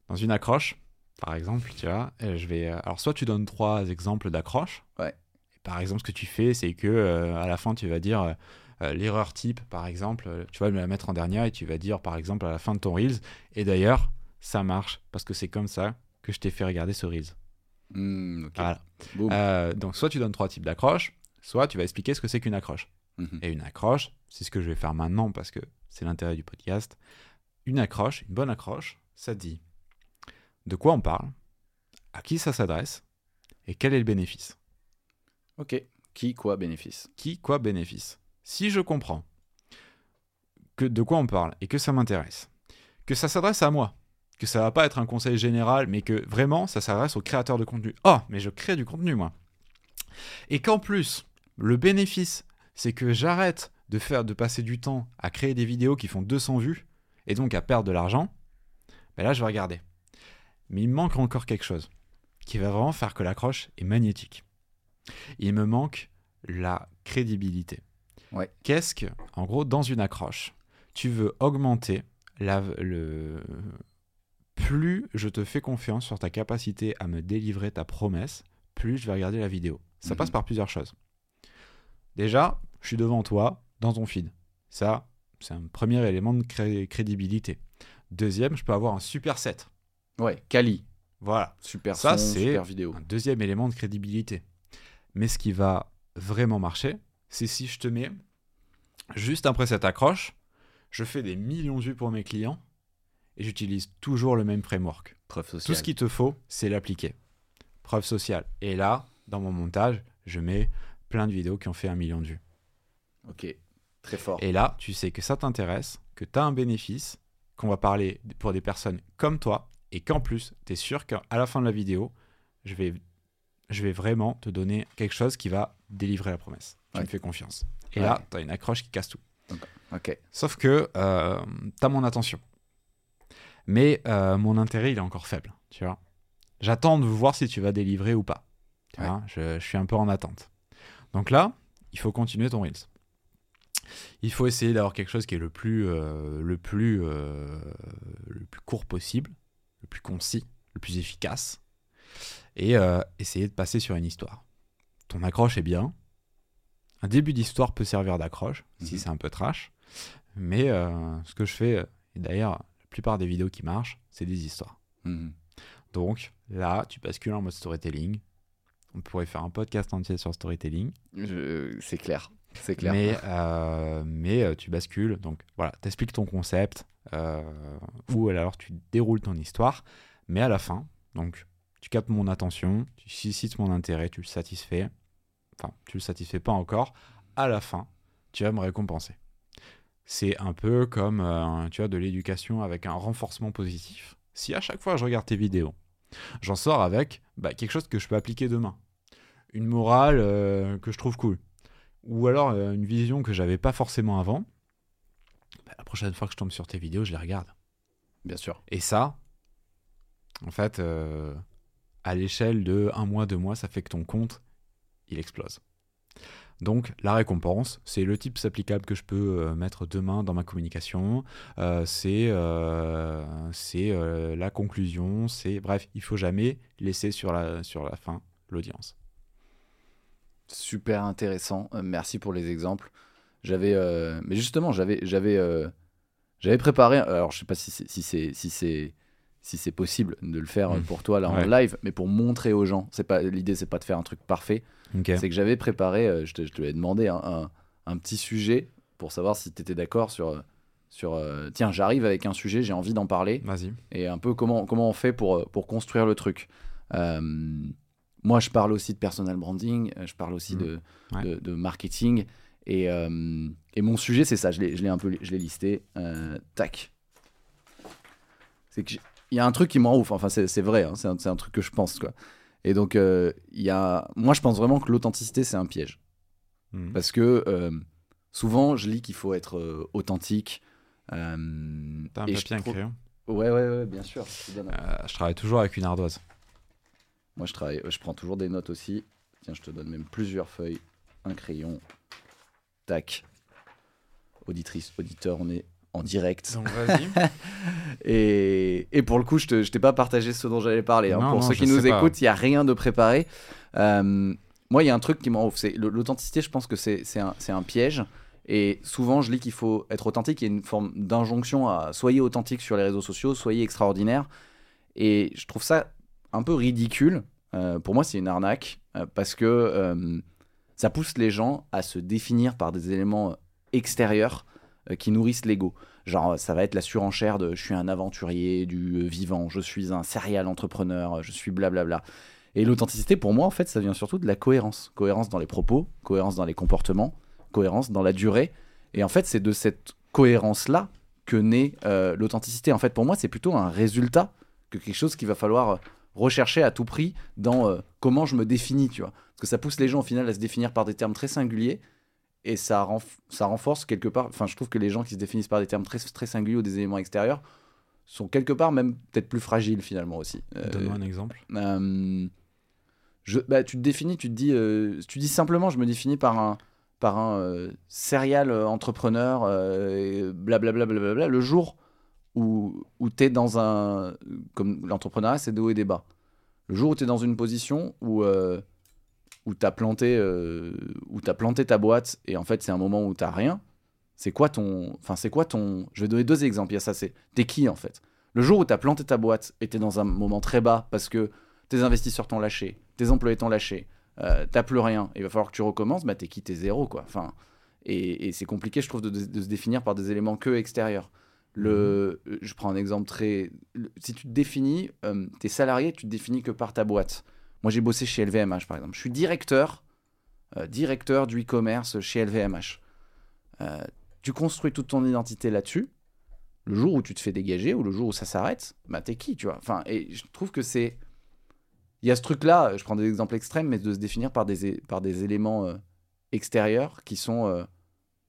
dans une accroche, par exemple, tu vois, euh, je vais. euh, Alors, soit tu donnes trois exemples d'accroches. Ouais. Par exemple, ce que tu fais, c'est que euh, à la fin, tu vas dire euh, euh, l'erreur type, par exemple, tu vas me la mettre en dernière et tu vas dire, par exemple, à la fin de ton Reels. Et d'ailleurs, ça marche parce que c'est comme ça que je t'ai fait regarder ce Reels. Voilà. Euh, donc, soit tu donnes trois types d'accroches, soit tu vas expliquer ce que c'est qu'une accroche. Mhm. Et une accroche, c'est ce que je vais faire maintenant parce que c'est l'intérêt du podcast. Une accroche, une bonne accroche, ça dit de quoi on parle, à qui ça s'adresse et quel est le bénéfice. Ok. Qui, quoi, bénéfice? Qui, quoi, bénéfice? Si je comprends que de quoi on parle et que ça m'intéresse, que ça s'adresse à moi, que ça va pas être un conseil général, mais que vraiment ça s'adresse aux créateurs de contenu. Oh, mais je crée du contenu moi. Et qu'en plus, le bénéfice, c'est que j'arrête de faire de passer du temps à créer des vidéos qui font 200 vues et donc à perdre de l'argent. Ben là, je vais regarder. Mais il me manque encore quelque chose qui va vraiment faire que l'accroche est magnétique. Il me manque la crédibilité. Ouais. Qu'est-ce que, en gros, dans une accroche, tu veux augmenter la, le, plus je te fais confiance sur ta capacité à me délivrer ta promesse, plus je vais regarder la vidéo. Ça Mhm. passe par plusieurs choses. Déjà, je suis devant toi, dans ton feed. Ça, c'est un premier élément de cré- crédibilité. Deuxième, je peux avoir un super set. Ouais. Kali. Voilà, Super Ça, c'est- super vidéo. un deuxième élément de crédibilité. Mais ce qui va vraiment marcher, c'est si je te mets, juste après cette accroche, je fais des millions de vues pour mes clients et j'utilise toujours le même framework. Preuve Tout sociale. ce qu'il te faut, c'est l'appliquer. Preuve sociale. Et là, dans mon montage, je mets plein de vidéos qui ont fait un million de vues. Ok. Très fort. Et là, tu sais que ça t'intéresse, que tu as un bénéfice, qu'on va parler pour des personnes comme toi, et qu'en plus, tu es sûr qu'à la fin de la vidéo, je vais, je vais vraiment te donner quelque chose qui va délivrer la promesse. Tu Ouais. me fais confiance. Et Ouais. là, tu as une accroche qui casse tout. Sauf que euh, tu as mon attention. Mais euh, mon intérêt, il est encore faible, tu vois. J'attends de voir si tu vas délivrer ou pas. Tu Ouais. vois, je, je suis un peu en attente. Donc là, il faut continuer ton Reels. Il faut essayer d'avoir quelque chose qui est le plus, euh, le, plus, euh, le plus court possible, le plus concis, le plus efficace. Et euh, essayer de passer sur une histoire. Ton accroche est bien. Un début d'histoire peut servir d'accroche, si Mhm. c'est un peu trash. Mais euh, ce que je fais, et d'ailleurs, la plupart des vidéos qui marchent, c'est des histoires. Mhm. Donc là, tu bascules en mode storytelling. On pourrait faire un podcast entier sur storytelling. Je- C'est clair. C'est clair. Mais, [laughs] euh, mais tu bascules. Donc voilà, t'expliques ton concept. euh, ou alors tu déroules ton histoire. Mais à la fin, donc tu captes mon attention, tu suscites mon intérêt, tu le satisfais. Enfin, tu le satisfais pas encore. À la fin, tu vas me récompenser. C'est un peu comme euh, tu vois, de l'éducation avec un renforcement positif. Si à chaque fois je regarde tes vidéos, j'en sors avec bah, quelque chose que je peux appliquer demain. Une morale euh, que je trouve cool. Ou alors euh, une vision que j'avais pas forcément avant. Bah, la prochaine fois que je tombe sur tes vidéos, je les regarde. Bien sûr. Et ça, en fait, à l'échelle de un mois, deux mois, ça fait que ton compte, il explose. Donc la récompense, c'est le type applicable que je peux euh, mettre demain dans ma communication. Euh, c'est euh, la conclusion. C'est bref, il faut jamais laisser sur la sur la fin l'audience. Super intéressant. Merci pour les exemples. J'avais, mais justement, j'avais, j'avais, j'avais préparé. Alors, je sais pas si si c'est, si c'est, si c'est possible de le faire euh, Mm. pour toi là en live, mais pour montrer aux gens. C'est pas l'idée, c'est pas de faire un truc parfait. C'est que j'avais préparé. euh, je te, je te l'ai demandé un, un, un petit sujet pour savoir si tu étais d'accord sur, euh, sur. euh, tiens, j'arrive avec un sujet, j'ai envie d'en parler Vas-y. et un peu comment, comment on fait pour, pour construire le truc. Euh, moi, je parle aussi de personal branding, je parle aussi Mhm. de, Ouais. de, de marketing. Et, euh, et mon sujet, c'est ça, je l'ai un peu je listé. Tac. C'est qu'il y a un truc qui me rend ouf, enfin, c'est vrai, hein, c'est un, truc que je pense. Quoi. Et donc, euh, il y a... moi, je pense vraiment que l'authenticité, c'est un piège. Mhm. Parce que euh, souvent, je lis qu'il faut être euh, authentique. T'as un et je papier, un crayon? Ouais, ouais, ouais, bien sûr. je Je travaille toujours avec une ardoise. Moi, je travaille, je prends toujours des notes aussi. Tiens, je te donne même plusieurs feuilles, un crayon. Tac. Auditrice, auditeur, on est en direct. Donc vas-y. [laughs] Et, et pour le coup, je je t'ai pas partagé ce dont j'allais parler. hein. Non, Pour non, ceux qui nous écoutent, il y a rien de préparé. Euh, moi, il y a un truc qui m'en ouf. C'est l'authenticité. Je pense que c'est un, un piège. Et souvent, je lis qu'il faut être authentique. Il y a une forme d'injonction à soyez authentique sur les réseaux sociaux, soyez extraordinaire. Et je trouve ça un peu ridicule. Euh, pour moi, c'est une arnaque euh, parce que ça pousse les gens à se définir par des éléments extérieurs qui nourrissent l'ego. Genre, ça va être la surenchère de je suis un aventurier du euh, vivant, je suis un serial entrepreneur, je suis blablabla. Et l'authenticité, pour moi, en fait, ça vient surtout de la cohérence. Cohérence dans les propos, cohérence dans les comportements, cohérence dans la durée. Et en fait, c'est de cette cohérence-là que naît euh, l'authenticité. En fait, pour moi, c'est plutôt un résultat que quelque chose qu'il va falloir euh, rechercher à tout prix dans euh, comment je me définis, tu vois. Parce que ça pousse les gens au final à se définir par des termes très singuliers et ça, renf- ça renforce quelque part. Enfin, je trouve que les gens qui se définissent par des termes très, très singuliers ou des éléments extérieurs sont quelque part même peut-être plus fragiles finalement aussi. Euh, Donne-moi un exemple. euh, je, bah, tu te définis, tu te dis, euh, tu dis simplement, je me définis par un, par un euh, serial entrepreneur, blablabla, blablabla. Le jour où, où tu es dans un. Comme l'entrepreneuriat, c'est des hauts et des bas. Le jour où tu es dans une position où, où tu as, planté, euh, planté ta boîte et en fait, c'est un moment où tu rien, c'est quoi ton. Enfin, c'est quoi ton. Je vais donner deux exemples. Il y a ça, c'est. T'es qui en fait? Le jour où tu as planté ta boîte et tu es dans un moment très bas parce que tes investisseurs t'ont lâché, tes employés t'ont lâché, euh, t'as plus rien, il va falloir que tu recommences, bah t'es qui T'es zéro, quoi. Enfin, et, et c'est compliqué, je trouve, de, de se définir par des éléments que extérieurs. Le, Je prends un exemple très... le- si tu te définis, euh, t'es salarié, tu te définis que par ta boîte. Moi, j'ai bossé chez LVMH, par exemple. Je suis directeur, euh, directeur du e-commerce chez LVMH. Euh, tu construis toute ton identité là-dessus. Le jour où tu te fais dégager ou le jour où ça s'arrête, bah t'es qui, tu vois? Enfin, et je trouve que c'est il y a ce truc-là, je prends des exemples extrêmes, mais de se définir par des, par des éléments euh, extérieurs qui sont, euh,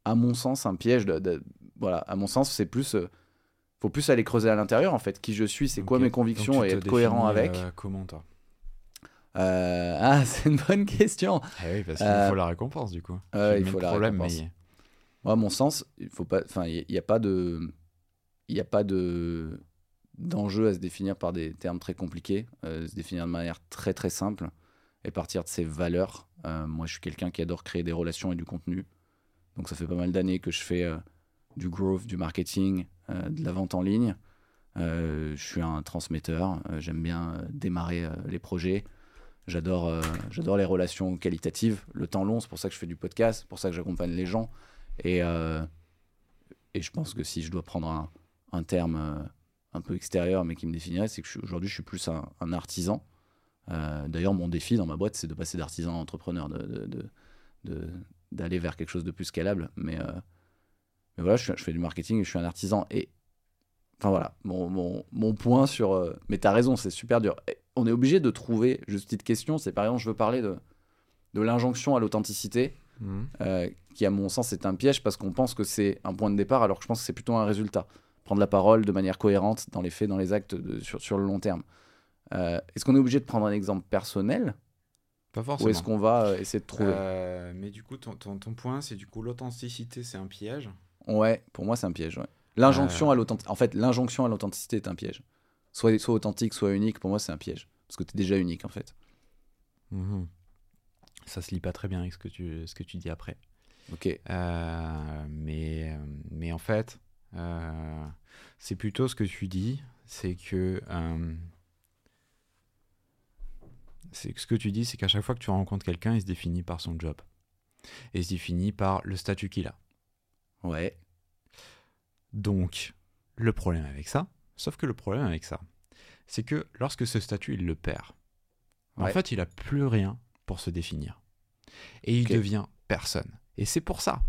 à mon sens, un piège. De, de- voilà, à mon sens, c'est plus. euh, faut plus aller creuser à l'intérieur, en fait. Qui je suis, c'est quoi mes convictions et être cohérent avec. euh, comment toi? Euh, ah, [laughs] c'est une bonne question. Eh oui, parce qu'il Euh, faut la récompense du coup. Tu il faut la problème, récompense. mais- Moi, à mon sens, il faut pas. Enfin, il n'y a pas de. Il a pas de d'enjeu à se définir par des termes très compliqués, euh, se définir de manière très très simple et partir de ses valeurs. Euh, moi, je suis quelqu'un qui adore créer des relations et du contenu. Donc, ça fait pas mal d'années que je fais euh, du growth, du marketing, euh, de la vente en ligne. Euh, je suis un transmetteur. euh, J'aime bien euh, démarrer euh, les projets. J'adore euh, j'adore les relations qualitatives. Le temps long, c'est pour ça que je fais du podcast, c'est pour ça que j'accompagne les gens. Et, euh, et je pense que si je dois prendre un, un terme euh, un peu extérieur, mais qui me définirait, c'est que aujourd'hui, je suis plus un, artisan. D'ailleurs, mon défi dans ma boîte, c'est de passer d'artisan à entrepreneur, de, de- d'aller vers quelque chose de plus scalable. Mais, mais voilà, je, fais du marketing et je suis un artisan. Et enfin voilà, mon, mon, mon point sur. mais tu as raison, c'est super dur. On est obligé de trouver, juste petite question, c'est par exemple, je veux parler de, de l'injonction à l'authenticité Mhm. euh, qui à mon sens est un piège parce qu'on pense que c'est un point de départ alors que je pense que c'est plutôt un résultat. Prendre la parole de manière cohérente dans les faits, dans les actes de- sur, sur le long terme. Euh, est-ce qu'on est obligé de prendre un exemple personnel Pas ou forcément. est-ce qu'on va euh, essayer de trouver Euh, mais du coup, ton, ton, ton point, c'est du coup l'authenticité, c'est un piège? Ouais, pour moi c'est un piège. ouais. L'injonction à l'authenticité. En fait, l'injonction à l'authenticité est un piège. Soit, soit authentique, soit unique, pour moi c'est un piège. Parce que tu es déjà unique en fait. Mhm. Ça se lit pas très bien avec ce que tu, ce que tu dis après. Ok. Euh, mais, euh, mais en fait, euh, c'est plutôt ce que tu dis, c'est que euh, c'est ce que tu dis, c'est qu'à chaque fois que tu rencontres quelqu'un, il se définit par son job. Et il se définit par le statut qu'il a. Ouais. Donc, le problème avec ça, sauf que le problème avec ça, c'est que lorsque ce statut, il le perd, en fait, il a plus rien pour se définir. Et il devient personne. Et c'est pour ça.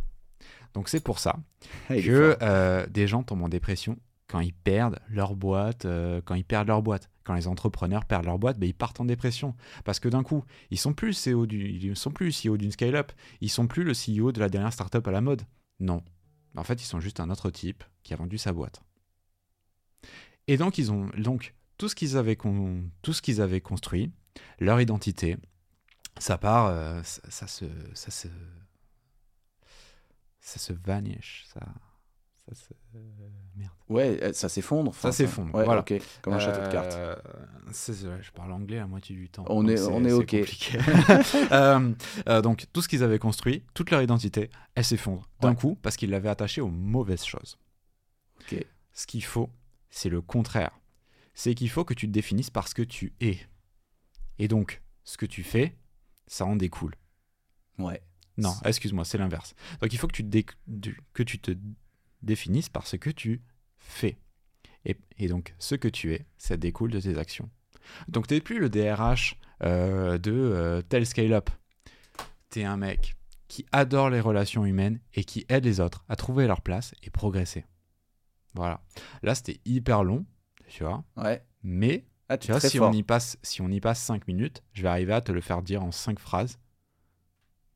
Donc c'est pour ça [laughs] que euh, des gens tombent en dépression quand ils perdent leur boîte, euh, quand ils perdent leur boîte. Quand les entrepreneurs perdent leur boîte, ben, ils partent en dépression. Parce que d'un coup, ils sont plus CEO du, ils sont plus CEO d'une scale-up, ils sont plus le CEO de la dernière startup à la mode. Non. En fait, ils sont juste un autre type qui a vendu sa boîte. Et donc, ils ont donc tout ce qu'ils avaient, con- tout ce qu'ils avaient construit, leur identité, ça part, euh, ça, ça se, ça se, ça se vanish, ça, ça se, merde. Ouais, euh, ça s'effondre. enfin, s'effondre, Ouais, voilà. ok. Comme un château de cartes. Euh, je parle anglais la moitié du temps. On est- on est ok. [laughs] Euh, euh, donc tout ce qu'ils avaient construit, toute leur identité, elle s'effondre d'un Ouais. coup parce qu'ils l'avaient attachée aux mauvaises choses. Ok. Ce qu'il faut, c'est le contraire. C'est qu'il faut que tu te définisses par ce que tu es. Et donc, ce que tu fais, ça en découle. Ouais. Non, excuse-moi, c'est l'inverse. Donc il faut que tu, dé- que tu te définisses par ce que tu fais. Et, et donc ce que tu es, ça découle de tes actions. Donc tu n'es plus le DRH euh, de euh, tel scale-up. T'es un mec qui adore les relations humaines et qui aide les autres à trouver leur place et progresser. Voilà. Là, c'était hyper long, tu vois. Ouais. Mais Ah, tu vois, si fort. on, y passe, si on y passe 5 minutes, je vais arriver à te le faire dire en 5 phrases.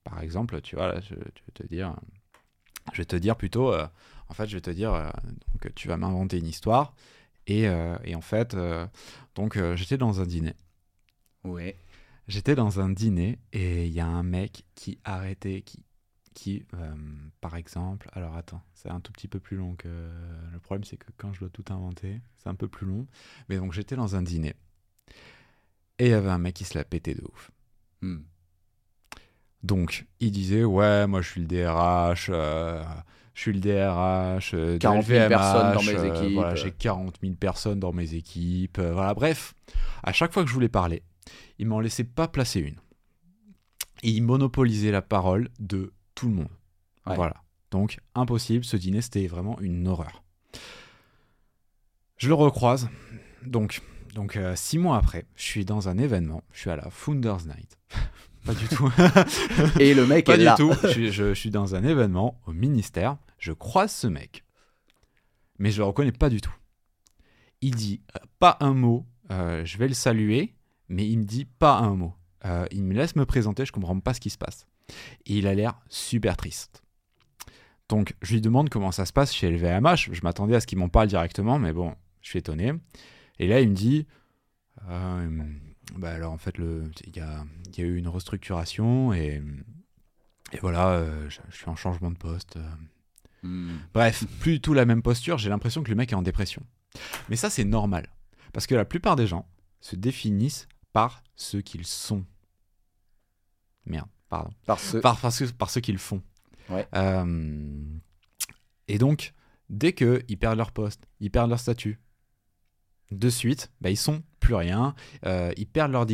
Par exemple, tu vois, là, je, je vais te dire, je vais te dire plutôt, euh, en fait, je vais te dire, euh, donc, tu vas m'inventer une histoire. Et, euh, et en fait, euh, donc, euh, j'étais dans un dîner. Ouais. J'étais dans un dîner et il y a un mec qui arrêtait, qui, qui euh, par exemple, alors attends, c'est un tout petit peu plus long que. Le problème, c'est que quand je dois tout inventer, c'est un peu plus long. Mais donc, j'étais dans un dîner et il y avait un mec qui se la pétait de ouf. Hmm. Donc, il disait Ouais, moi je suis le DRH, euh, je suis le DRH, euh, de 40 000 LVMH, personnes dans mes euh, équipes. voilà, j'ai 40 000 personnes dans mes équipes. euh, voilà, bref, à chaque fois que je voulais parler, il m'en laissait pas placer une. Et il monopolisait la parole de tout le monde. Ouais. Voilà. Donc, impossible, ce dîner, c'était vraiment une horreur. Je le recroise. Donc, donc euh, six mois après, je suis dans un événement. Je suis à la Founders Night. [laughs] Pas du tout. [laughs] Et le mec Pas est du là. tout. Je, [laughs] suis- je suis dans un événement au ministère. Je croise ce mec. Mais je le reconnais pas du tout. Il dit euh, pas un mot. euh, je vais le saluer. Mais il me dit pas un mot. Euh, il me laisse me présenter. Je comprends pas ce qui se passe. Et il a l'air super triste. Donc, je lui demande comment ça se passe chez LVMH. Je m'attendais à ce qu'il m'en parle directement, mais bon, je suis étonné. Et là, il me dit euh, bah alors, en fait, il y a, il y a eu une restructuration et, et voilà, euh, je, je suis en changement de poste. euh. Hmm. Bref, plus du tout la même posture. J'ai l'impression que le mec est en dépression. Mais ça, c'est normal. Parce que la plupart des gens se définissent par ce qu'ils sont. Merde, pardon Par ce... par, par, ce, par ce qu'ils font. Ouais. Euh, et donc, dès qu'ils perdent leur poste, ils perdent leur statut, de suite, bah, ils sont plus rien. euh, ils perdent leur,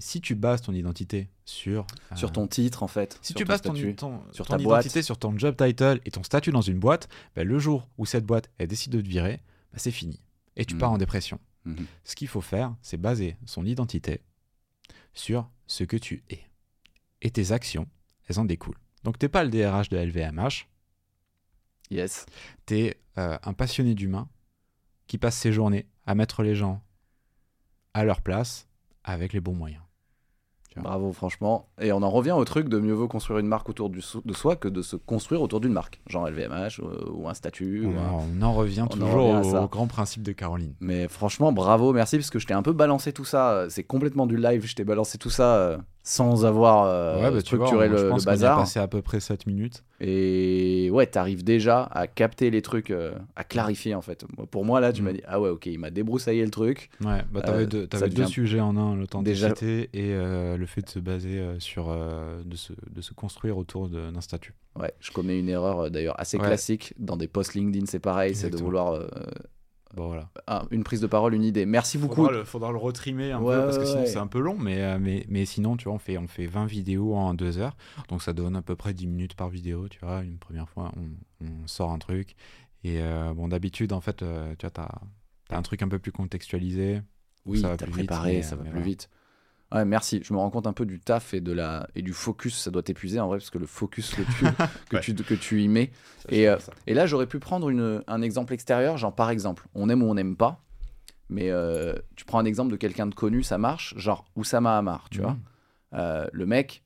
Si tu bases ton identité sur. euh, Sur ton titre, en fait. Si tu bases ton, statut. ton- sur ton ta boîte. identité sur ton job title et ton statut dans une boîte, bah, le jour où cette boîte elle décide de te virer, bah, c'est fini. Et tu Mhm. pars en dépression. Mhm. Ce qu'il faut faire, c'est baser son identité sur ce que tu es. Et tes actions, elles en découlent. Donc t'es pas le DRH de LVMH, Yes. t'es euh, un passionné d'humain qui passe ses journées à mettre les gens à leur place avec les bons moyens. Bravo, franchement. Et on en revient au truc de mieux vaut construire une marque autour du so- de soi que de se construire autour d'une marque. Genre LVMH euh, ou un statut. On, ou un- en- on en revient on en toujours revient au, grand principe de Caroline. Mais franchement, bravo, merci, parce que je t'ai un peu balancé tout ça. euh, C'est complètement du live. Je t'ai balancé tout ça sans avoir euh, ouais, bah, vois, structuré on- le, je le pense qu'on y a bazar. passé à peu près 7 minutes. Et ouais, t'arrives déjà à capter les trucs, euh, à clarifier en fait. Pour moi, là, tu Mm. m'as dit, ah ouais, ok, il m'a débroussaillé le truc. Ouais, bah t'avais Euh, deux, t'avais deux devient- sujets en un, Déjà- l'authenticité et euh, le fait de se baser sur, de, se, de se construire autour d'un statut. Ouais, je commets une erreur d'ailleurs assez Ouais. classique dans des posts LinkedIn, c'est pareil, c'est de vouloir Bon voilà. un- une prise de parole, une idée. Merci beaucoup. Faudra le, faudra le retrimer un Ouais, peu parce que sinon ouais. c'est un peu long, mais, euh, mais, mais sinon, tu vois, on fait, on fait 20 vidéos en 2 heures, donc ça donne à peu près 10 minutes par vidéo, tu vois. Une première fois, on, on sort un truc. Et euh, bon, d'habitude, en fait, euh, tu vois, t'as as un truc un peu plus contextualisé. Oui, ça va t'as plus vite, préparé, mais, ça va mais plus voilà. vite. Ouais, merci. Je me rends compte un peu du taf et, de la... et du focus. Ça doit t'épuiser en vrai, parce que le focus que tu, [laughs] que Ouais. tu, que tu y mets. Et, euh, Et là, j'aurais pu prendre une- un exemple extérieur, genre par exemple, on aime ou on n'aime pas, mais euh, tu prends un exemple de quelqu'un de connu, ça marche, genre Oussama Hamar, tu vois. Mhm. Euh, le mec,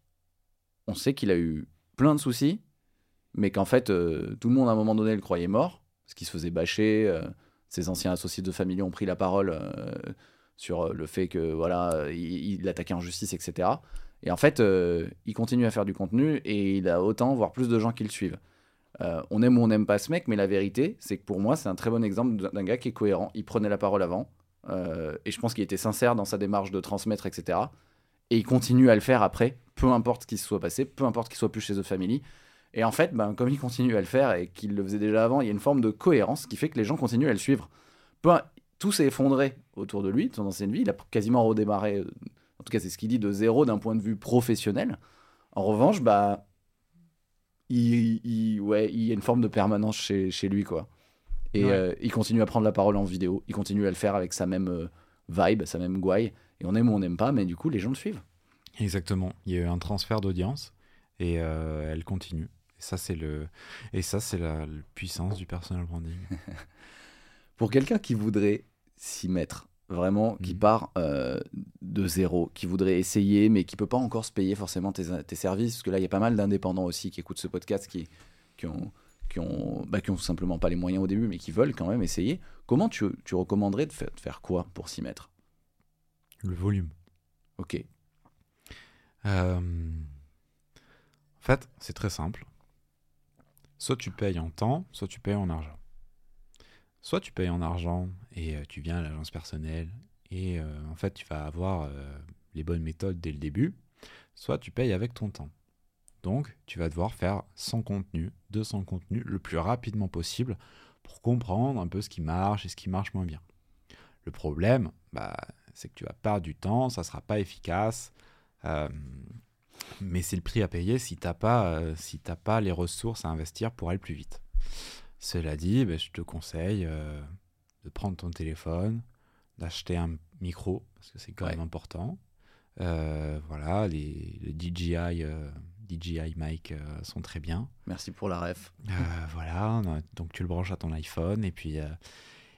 on sait qu'il a eu plein de soucis, mais qu'en fait, tout le monde à un moment donné le croyait mort, parce qu'il se faisait bâcher, ses anciens associés de famille ont pris la parole sur euh, le fait que voilà, il, il attaquait en justice, etc. Et en fait, euh, il continue à faire du contenu et il a autant, voire plus de gens qui le suivent. Euh, on aime ou on n'aime pas ce mec, mais la vérité, c'est que pour moi, c'est un très bon exemple d'un- gars qui est cohérent. Il prenait la parole avant, et je pense qu'il était sincère dans sa démarche de transmettre, etc. Et il continue à le faire après, peu importe ce qui se soit passé, peu importe qu'il soit plus chez The Family. Et en fait, ben, comme il continue à le faire et qu'il le faisait déjà avant, il y a une forme de cohérence qui fait que les gens continuent à le suivre. Tout s'est effondré autour de lui, de son ancienne vie. Il a quasiment redémarré, euh, en tout cas, c'est ce qu'il dit, de zéro d'un point de vue professionnel. En revanche, bah, il, il- ouais, il y a une forme de permanence chez, chez lui, quoi. Et Ouais. euh, il continue à prendre la parole en vidéo, il continue à le faire avec sa même euh, vibe, sa même gouaille. Et on aime ou on n'aime pas, mais du coup, les gens le suivent. Exactement. Il y a eu un transfert d'audience et euh, elle continue. Et ça, c'est le, et ça, c'est la, la puissance du personal branding. [laughs] Pour quelqu'un qui voudrait s'y mettre, vraiment, qui Mhm. part euh, de zéro, qui voudrait essayer, mais qui peut pas encore se payer forcément tes, tes services, parce que là, il y a pas mal d'indépendants aussi qui écoutent ce podcast, qui, qui ont qui ont, bah, qui ont simplement pas les moyens au début, mais qui veulent quand même essayer. Comment tu, tu recommanderais de faire, de faire quoi pour s'y mettre Le volume. Ok. Euh, En fait, c'est très simple. Soit tu payes en temps, soit tu payes en argent. Soit tu payes en argent et euh, tu viens à l'agence personnelle et euh, en fait tu vas avoir euh, les bonnes méthodes dès le début. Soit tu payes avec ton temps. Donc tu vas devoir faire 100 contenus, 200 contenus le plus rapidement possible pour comprendre un peu ce qui marche et ce qui marche moins bien. Le problème, bah, c'est que tu vas perdre du temps, ça sera pas efficace. Mais c'est le prix à payer si tu n'as pas, si pas les ressources à investir pour aller plus vite. Cela dit, ben, je te conseille euh, de prendre ton téléphone, d'acheter un micro, parce que c'est quand Ouais. même important. Euh, voilà, les, les DJI, euh, DJI mic sont très bien. Merci pour la ref. Voilà, donc tu le branches à ton iPhone et puis,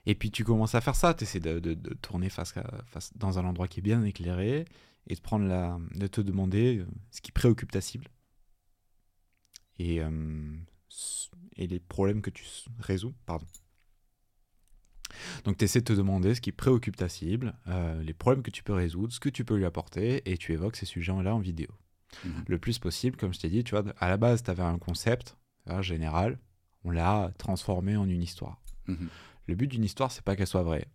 et puis tu commences à faire ça. Tu essaies de, de- de tourner face, à- face dans un endroit qui est bien éclairé et de, prendre la, de te demander ce qui préoccupe ta cible et, euh, et les problèmes que tu résous. Pardon. Donc tu essaies de te demander ce qui préoccupe ta cible, euh, les problèmes que tu peux résoudre, ce que tu peux lui apporter et tu évoques ces sujets-là en vidéo Mhm. le plus possible, comme je t'ai dit, tu vois, à la base, tu avais un concept hein, général, on l'a transformé en une histoire. Mhm. Le but d'une histoire, c'est pas qu'elle soit vraie.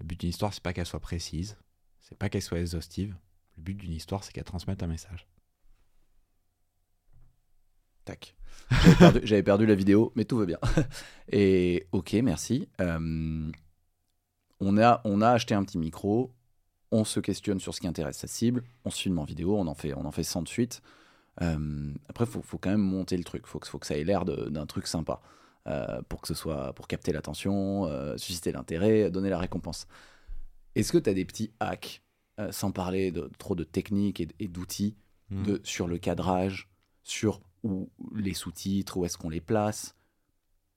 Le but d'une histoire, c'est pas qu'elle soit précise, c'est pas qu'elle soit exhaustive. Le but d'une histoire, c'est qu'elle transmette un message. Tac. J'avais perdu, la vidéo, mais tout va bien. [laughs] Et ok, merci. Euh, on, a, on a acheté un petit micro, on se questionne sur ce qui intéresse sa cible, on se filme en vidéo, on en fait, on en fait 100 de suite. Euh, après, il faut, faut quand même monter le truc, il faut, que- faut que ça ait l'air d'un truc sympa. euh, pour que ce soit pour capter l'attention, susciter l'intérêt, donner la récompense. Est-ce que tu as des petits hacks, sans parler de, trop de techniques et, et d'outils, de, sur le cadrage, sur où les sous-titres, où est-ce qu'on les place.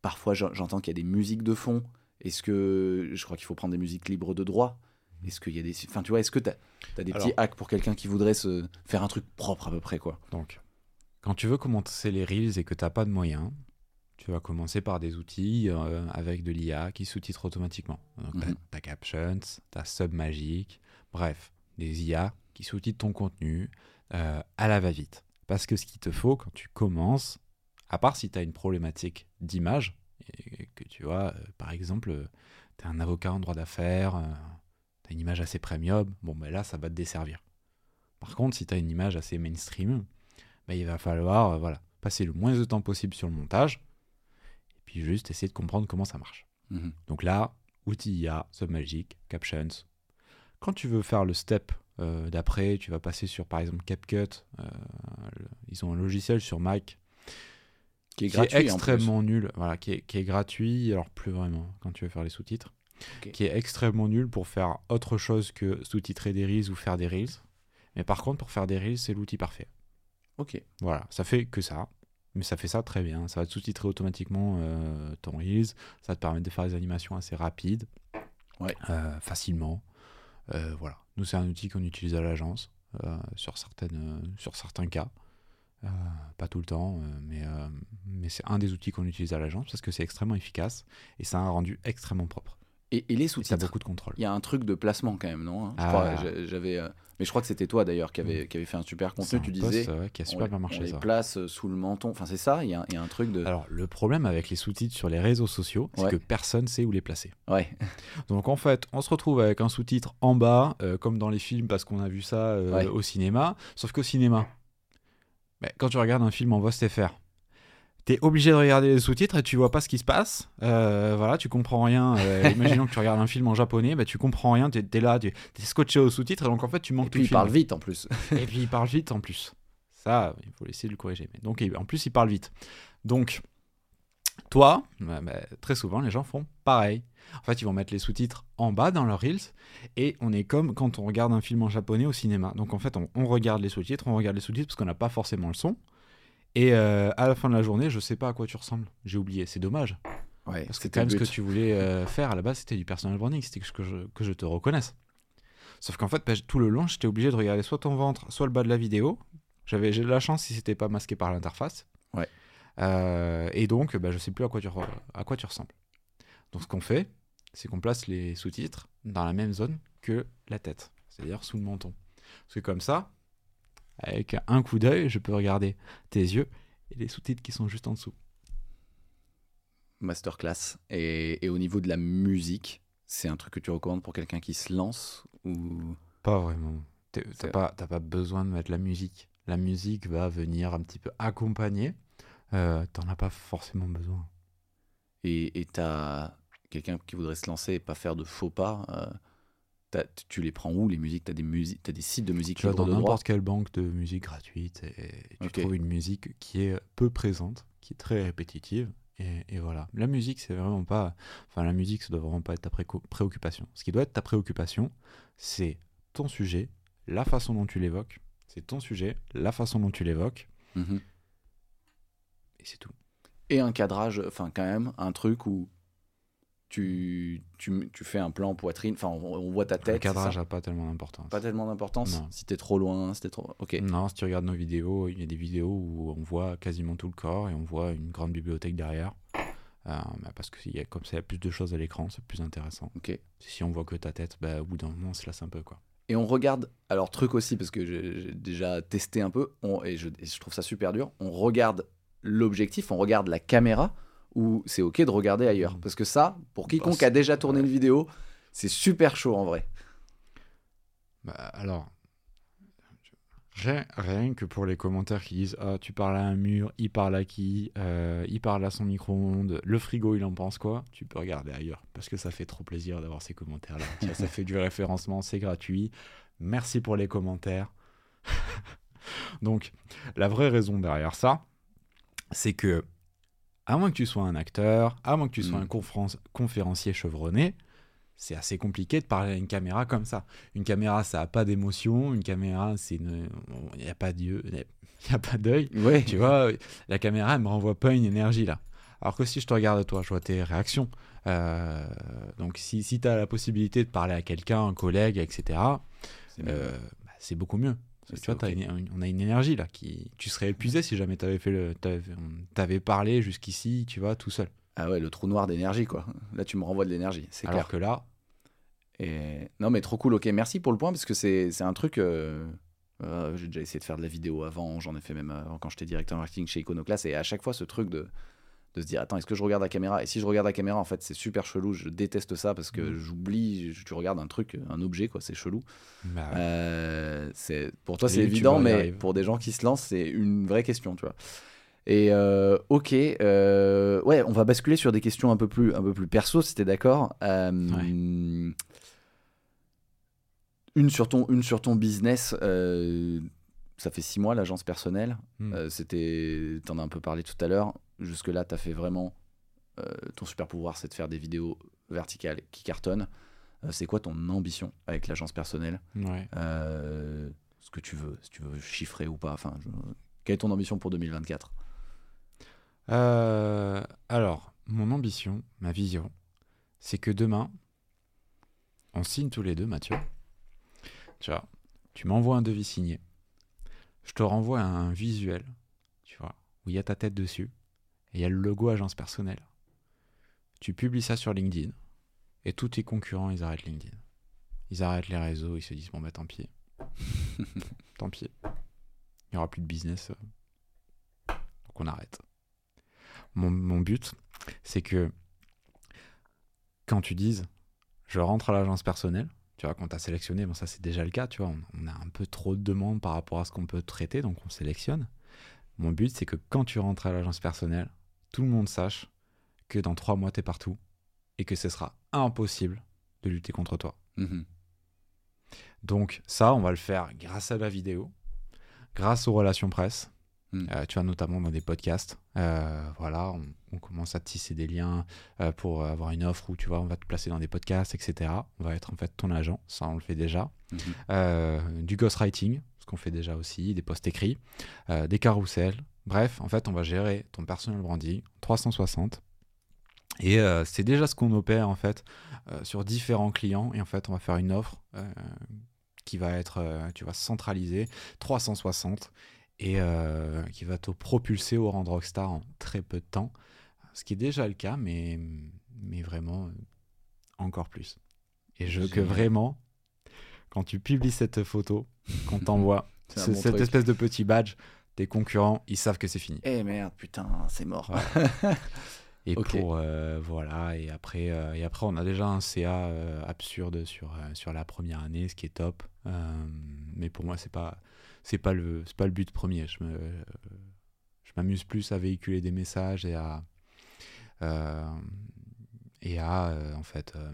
Parfois, j'en- j'entends qu'il y a des musiques de fond. Est-ce que je crois qu'il faut prendre des musiques libres de droit Est-ce qu'il y a des, enfin, tu vois, est-ce que tu as, des petits hacks pour quelqu'un qui voudrait se faire un truc propre à peu près, quoi? Donc, quand tu veux commencer les Reels et que tu n'as pas de moyens, tu vas commencer par des outils euh, avec de l'IA qui sous-titrent automatiquement. Donc, tu Mhm. Captions, tu as Submagic, bref, des IA qui sous-titrent ton contenu euh, à la va-vite. Parce que ce qu'il te faut quand tu commences, à part si tu as une problématique d'image, et que tu vois, euh, par exemple, tu es un avocat en droit d'affaires, tu as une image assez premium, bon, ben là, ça va te desservir. Par contre, si tu as une image assez mainstream, ben, il va falloir euh, voilà, passer le moins de temps possible sur le montage, et puis juste essayer de comprendre comment ça marche. Mhm. Donc là, outils IA, Submagic, Captions. Quand tu veux faire le step euh, d'après, tu vas passer sur par exemple CapCut. euh, le- ils ont un logiciel sur Mac Qui est qui gratuit est extrêmement nul, voilà, qui est, qui est gratuit, alors plus vraiment quand tu veux faire les sous-titres, qui est extrêmement nul pour faire autre chose que sous-titrer des reels ou faire des reels. Mais par contre, pour faire des reels, c'est l'outil parfait. Ok. Voilà, ça fait que ça, mais ça fait ça très bien. Ça va te sous-titrer automatiquement euh, ton Reels, ça va te permettre de faire des animations assez rapides, Ouais. euh, facilement. Euh, voilà, nous c'est un outil qu'on utilise à l'agence euh, euh, sur certains cas. Euh, pas tout le temps, mais, mais c'est un des outils qu'on utilise à l'agence parce que c'est extrêmement efficace et ça a un rendu extrêmement propre. Et, et les sous-titres beaucoup de contrôle. Il y a un truc de placement quand même, non Je Ah. j'avais, euh, mais je crois que c'était toi d'ailleurs qui avait, qui avait fait un super contenu. un Tu disais, euh, qui a super bien on marché les ça. place euh, sous le menton. Enfin, c'est ça. Il y, a, il y a un truc de. Alors, le problème avec les sous-titres sur les réseaux sociaux, c'est Ouais. que personne sait où les placer. Ouais. [laughs] Donc en fait, on se retrouve avec un sous-titre en bas, euh, comme dans les films, parce qu'on a vu ça euh, Ouais. au cinéma. Sauf qu'au cinéma, ben, quand tu regardes un film en voix STFR, t'es obligé de regarder les sous-titres et tu vois pas ce qui se passe. Euh, voilà, tu comprends rien. Euh, [laughs] imaginons que tu regardes un film en japonais, ben, tu comprends rien, t'es es là, tu es scotché au sous-titre, et donc en fait tu manques Et tout puis le il film. parle vite en plus. Et puis il parle vite en plus. Ça, il faut essayer de le corriger. Mais donc, et en plus, il parle vite. Donc, toi, bah, bah, très souvent, les gens font pareil. En fait, ils vont mettre les sous-titres en bas dans leur Reels et on est comme quand on regarde un film en japonais au cinéma. Donc en fait, on, on regarde les sous-titres, on regarde les sous-titres parce qu'on n'a pas forcément le son. Et euh, à la fin de la journée, je sais pas à quoi tu ressembles. J'ai oublié. C'est dommage. Ouais, Parce que quand même, ce que tu voulais euh, faire à la base, c'était du personal branding. C'était que je, que je te reconnaisse. Sauf qu'en fait, bah, tout le long, j'étais obligé de regarder soit ton ventre, soit le bas de la vidéo. J'avais j'ai de la chance si c'était pas masqué par l'interface. Ouais. Euh, et donc, bah, je sais plus à quoi tu, re- à quoi tu ressembles. Donc, ce qu'on fait, c'est qu'on place les sous-titres dans la même zone que la tête, c'est-à-dire sous le menton. Parce que comme ça, avec un coup d'œil, je peux regarder tes yeux et les sous-titres qui sont juste en dessous. Masterclass. Et, et au niveau de la musique, c'est un truc que tu recommandes pour quelqu'un qui se lance ou? Pas vraiment. T'as pas, pas besoin de mettre la musique. La musique va venir un petit peu accompagner. Euh, T'en as pas forcément besoin. et t'as quelqu'un qui voudrait se lancer et pas faire de faux pas. euh, tu les prends où les musiques? T'as des musiques, t'as des sites de musique Tu vas dans n'importe quelle banque de musique gratuite et tu trouves une musique qui est peu présente, qui est très répétitive. Et, et voilà. La musique, c'est vraiment pas. Enfin, la musique, ça doit vraiment pas être ta préoccupation. Ce qui doit être ta préoccupation, c'est ton sujet, la façon dont tu l'évoques. C'est ton sujet, la façon dont tu l'évoques. Mhm. Et c'est tout. Et un cadrage, enfin quand même, un truc où tu, tu, tu fais un plan poitrine, enfin on, on voit ta tête. Le cadrage n'a pas tellement d'importance. pas tellement d'importance. Si t'es trop loin, si t'es trop. Ok. Non, si tu regardes nos vidéos, il y a des vidéos où on voit quasiment tout le corps et on voit une grande bibliothèque derrière. Euh, bah, parce que y a, comme ça, il y a plus de choses à l'écran, c'est plus intéressant. Ok. Si on voit que ta tête, bah, au bout d'un moment, on se lasse un peu. quoi. Et on regarde, alors truc aussi, parce que j'ai j'ai déjà testé un peu, on- et, je, et je trouve ça super dur, on regarde l'objectif, on regarde la caméra, ou c'est ok de regarder ailleurs. Mhm. Parce que ça, pour quiconque c'est- a déjà tourné une vidéo, c'est super chaud en vrai. Bah, alors, rien, que pour les commentaires qui disent Ah, tu parles à un mur, il parle à qui Euh, Il parle à son micro-ondes, le frigo, il en pense quoi? Tu peux regarder ailleurs. Parce que ça fait trop plaisir d'avoir ces commentaires-là. [laughs] Ça fait du référencement, c'est gratuit. Merci pour les commentaires. [laughs] Donc, la vraie raison derrière ça, c'est que, à moins que tu sois un acteur, à moins que tu sois Mm. un conférence- conférencier chevronné, c'est assez compliqué de parler à une caméra comme ça. Une caméra, ça n'a pas d'émotion. Une caméra, c'est une... il n'y a pas d'yeux, il n'y a pas d'œil. Ouais. Tu vois, la caméra, elle me renvoie pas une énergie là. Alors que si je te regarde toi, je vois tes réactions. Euh, donc si, si tu as la possibilité de parler à quelqu'un, un collègue, etc., C'est euh, bah, c'est beaucoup mieux. Parce que C'est tu vois, une- on a une énergie là qui. Tu serais épuisé si jamais t'avais fait le, t'avais, parlé jusqu'ici, tu vois, tout seul. Ah ouais, le trou noir d'énergie, quoi. Là, tu me renvoies de l'énergie, c'est Alors clair. que là, Et... Non, mais trop cool, ok. Merci pour le point, parce que c'est c'est un truc. euh, euh, J'ai déjà essayé de faire de la vidéo avant, j'en ai fait même avant quand j'étais directeur marketing chez Iconoclast, et à chaque fois, ce truc de, de se dire Attends, est-ce que je regarde la caméra? Et si je regarde la caméra, en fait, c'est super chelou, je déteste ça parce que Mhm. j'oublie, je- tu regardes un truc, un objet, quoi, c'est chelou. bah, Euh, c'est pour toi c'est évident, mais pour des gens qui se lancent, c'est une vraie question, tu vois. Et euh, ok, euh, ouais, on va basculer sur des questions un peu plus, un peu plus perso, si t'es d'accord. Une sur ton, une sur ton business. ça fait six mois l'agence personnelle. Euh, C'était, t'en as un peu parlé tout à l'heure. Jusque là, t'as fait vraiment euh, ton super pouvoir, c'est de faire des vidéos verticales qui cartonnent. Euh, c'est quoi ton ambition avec l'agence personnelle? Ouais. euh, ce que tu veux, si tu veux chiffrer ou pas. Enfin, je- quelle est ton ambition pour 2024 Euh, alors, mon ambition, ma vision, c'est que demain, on signe tous les deux, Mathieu. Tu vois, tu m'envoies un devis signé. Je te renvoie un visuel, tu vois, où il y a ta tête dessus. Et il y a le logo agence personnelle. Tu publies ça sur LinkedIn. Et tous tes concurrents, ils arrêtent LinkedIn. Ils arrêtent les réseaux, ils se disent, bon bah tant pis. [laughs] tant pis. Il n'y aura plus de business. euh. Donc on arrête mon, mon but, c'est que quand tu dises je rentre à l'agence personnelle, tu vois, quand tu as sélectionné, bon, ça c'est déjà le cas, tu vois, on, on a un peu trop de demandes par rapport à ce qu'on peut traiter, donc on sélectionne. Mon but, c'est que quand tu rentres à l'agence personnelle, tout le monde sache que dans trois mois, tu es partout et que ce sera impossible de lutter contre toi. Mhm. Donc ça, on va le faire grâce à la vidéo, grâce aux relations presse, Mm. Euh, tu vois, notamment dans des podcasts. Euh, voilà, on, commence à tisser des liens euh, pour avoir une offre où tu vois, on va te placer dans des podcasts, etc. On va être en fait ton agent, ça on le fait déjà. Mhm. du ghostwriting, ce qu'on fait déjà aussi, des posts écrits, des carousels. Bref, en fait, on va gérer ton personal branding 360. Et c'est déjà ce qu'on opère en fait sur différents clients. Et en fait, on va faire une offre qui va être, tu vois, centralisée 360 et euh, qui va te propulser au rang de rockstar en très peu de temps. Ce qui est déjà le cas, mais, mais vraiment euh, encore plus. Et je veux que vraiment, quand tu publies cette photo, qu'on [laughs] t'envoie cette espèce de petit badge, tes concurrents, ils savent que c'est fini. Eh merde, putain, c'est mort. [laughs] et pour euh, voilà, et après, et après, on a déjà un CA absurde sur sur la première année, ce qui est top. mais pour moi, c'est pas c'est pas le c'est pas le but premier. Je me je m'amuse plus à véhiculer des messages et à euh, et à euh, en fait euh,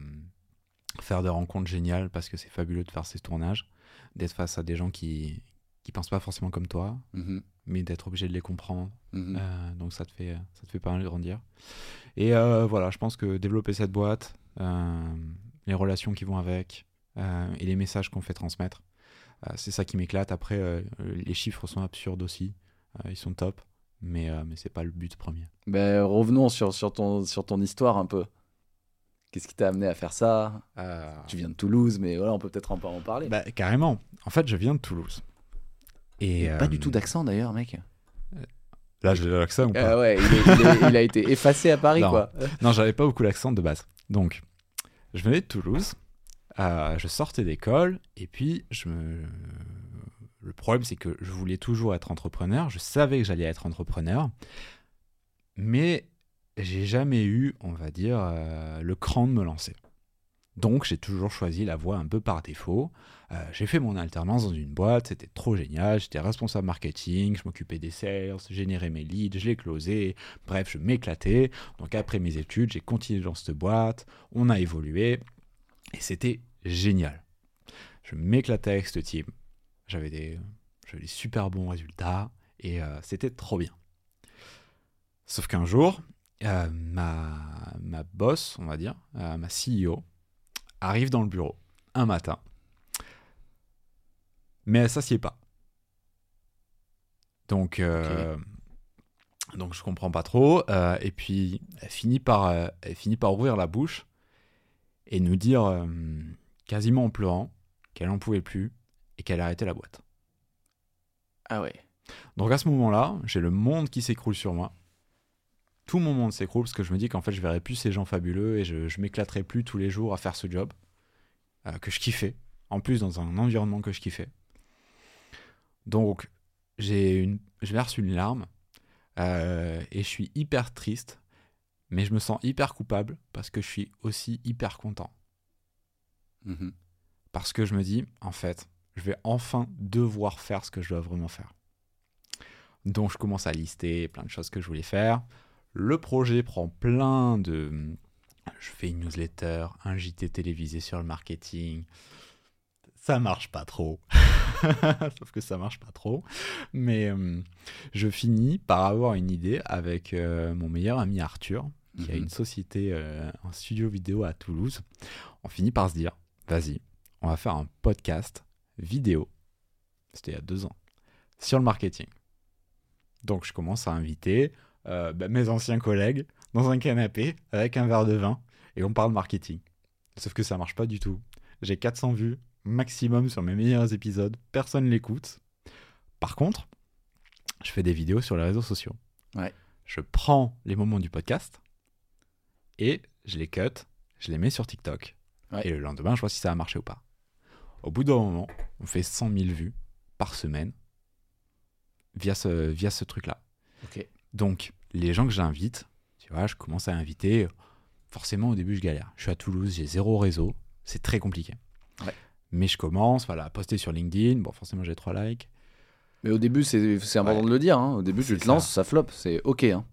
faire des rencontres géniales parce que c'est fabuleux de faire ces tournages, d'être face à des gens qui qui pensent pas forcément comme toi, mm-hmm. Mais d'être obligé de les comprendre. Mm-hmm. donc ça te fait ça te fait pas mal grandir. Et voilà, je pense que développer cette boîte, les relations qui vont avec et les messages qu'on fait transmettre, euh, c'est ça qui m'éclate. Après, euh, les chiffres sont absurdes aussi. Euh, ils sont top. Mais, mais c'est pas le but premier. Ben, revenons sur, sur, ton, sur ton histoire un peu. Qu'est-ce qui t'a amené à faire ça? Tu viens de Toulouse, mais voilà, on peut peut-être peu en parler. Bah, carrément. En fait, je viens de Toulouse. Et, pas du tout d'accent d'ailleurs, mec. Là, j'ai l'accent ou pas Ouais, il, il, a été effacé à Paris, non. quoi. Non, j'avais pas beaucoup l'accent de base. Donc, je venais de Toulouse. Euh, je sortais d'école et puis je me... le problème c'est que je voulais toujours être entrepreneur, je savais que j'allais être entrepreneur, mais j'ai jamais eu, on va dire, euh, le cran de me lancer. Donc j'ai toujours choisi la voie un peu par défaut. Euh, j'ai fait mon alternance dans une boîte, c'était trop génial, j'étais responsable marketing, je m'occupais des sales, générais mes leads, je les closais, bref, je m'éclatais. Donc après mes études, j'ai continué dans cette boîte, on a évolué, et c'était génial. Je m'éclatais avec ce team. J'avais des, des, super bons résultats et euh, c'était trop bien. Sauf qu'un jour, euh, ma, ma boss, on va dire, ma CEO, arrive dans le bureau un matin, mais elle s'assied pas. Donc, donc je comprends pas trop. et puis elle finit par, elle finit par ouvrir la bouche et nous dire quasiment en pleurant, qu'elle n'en pouvait plus et qu'elle arrêtait la boîte. Ah ouais. Donc à ce moment-là, j'ai le monde qui s'écroule sur moi. Tout mon monde s'écroule parce que je me dis qu'en fait, je verrai plus ces gens fabuleux et je, je m'éclaterai plus tous les jours à faire ce job euh, que je kiffais. En plus, dans un environnement que je kiffais. Donc, j'ai une, je verse une larme euh, et je suis hyper triste, mais je me sens hyper coupable parce que je suis aussi hyper content. Mhm. Parce que je me dis, en fait, je vais enfin devoir faire ce que je dois vraiment faire. Donc je commence à lister plein de choses que je voulais faire. Le projet prend plein de... Je fais une newsletter, un JT télévisé sur le marketing. Ça marche pas trop. [laughs] Sauf que ça marche pas trop. Mais euh, je finis par avoir une idée avec euh, mon meilleur ami Arthur, qui a mhm. une société, euh, un studio vidéo à Toulouse. On finit par se dire, vas-y, on va faire un podcast vidéo, c'était il y a deux ans, sur le marketing. Donc je commence à inviter bah, mes anciens collègues dans un canapé avec un verre de vin et on parle marketing. Sauf que ça marche pas du tout. J'ai 400 vues maximum sur mes meilleurs épisodes, personne l'écoute. Par contre, je fais des vidéos sur les réseaux sociaux. Je prends les moments du podcast et je les cut, je les mets sur TikTok. Et le lendemain, je vois si ça a marché ou pas. Au bout d'un moment, on fait 100 000 vues par semaine via ce, via ce truc-là. Donc, les gens que j'invite, tu vois, je commence à inviter. Forcément, au début, je galère. Je suis à Toulouse, j'ai zéro réseau. C'est très compliqué. Mais je commence voilà, à poster sur LinkedIn. Bon, forcément, j'ai trois likes. Mais au début, c'est important de le dire. Hein. Au début, tu te lances, ça flop. C'est OK. Hein.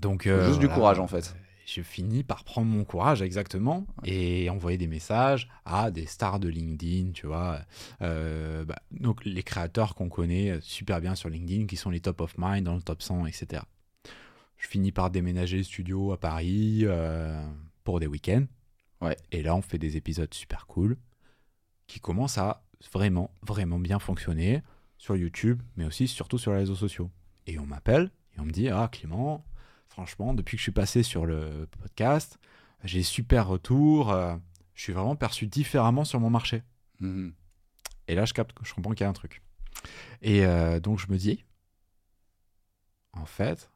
Donc, juste du courage, en fait je finis par prendre mon courage exactement et envoyer des messages à des stars de LinkedIn, tu vois. Euh, bah, donc les créateurs qu'on connaît super bien sur LinkedIn, qui sont les top of mind, dans le top 100, etc. Je finis par déménager le studio à Paris euh, pour des week-ends. Ouais. Et là, on fait des épisodes super cool qui commencent à vraiment, vraiment bien fonctionner sur YouTube, mais aussi surtout sur les réseaux sociaux. Et on m'appelle et on me dit Ah, Clément, franchement, depuis que je suis passé sur le podcast, j'ai super retour. euh, je suis vraiment perçu différemment sur mon marché. Mhm. Et là, je capte, je comprends qu'il y a un truc. Et euh, donc, je me dis En fait,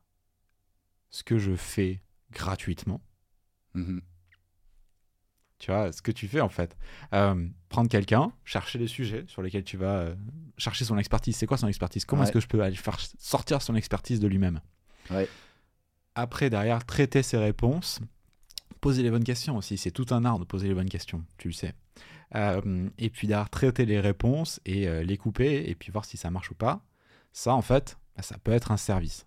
ce que je fais gratuitement, Mhm. Tu vois, ce que tu fais en fait. Euh, prendre quelqu'un, chercher les sujets sur lesquels tu vas euh, chercher son expertise. C'est quoi son expertise? Comment Ouais. est-ce que je peux aller faire sortir son expertise de lui-même? Ouais. Après, derrière, traiter ses réponses, poser les bonnes questions aussi. C'est tout un art de poser les bonnes questions, tu le sais. Euh, et puis derrière, traiter les réponses et les couper et puis voir si ça marche ou pas. Ça, en fait, bah, ça peut être un service.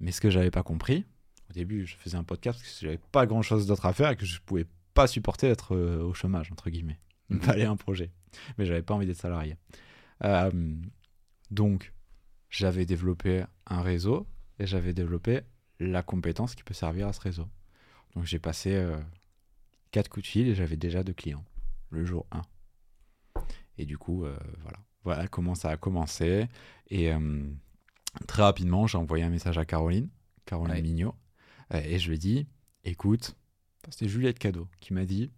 Mais ce que j'avais pas compris, au début, je faisais un podcast parce que j'avais pas grand chose d'autre à faire et que je pouvais pas supporter d'être euh, au chômage, entre guillemets. Il me Mhm. fallait un projet. Mais j'avais pas envie d'être salarié. Euh, donc, j'avais développé un réseau et j'avais développé la compétence qui peut servir à ce réseau. Donc, j'ai passé euh, quatre coups de fil et j'avais déjà deux clients le jour 1. Et du coup, euh, voilà. Voilà comment ça a commencé. Et très rapidement, j'ai envoyé un message à Caroline, Caroline Ouais. Mignot, et je lui ai dit écoute, c'était Juliette Cadeau qui m'a dit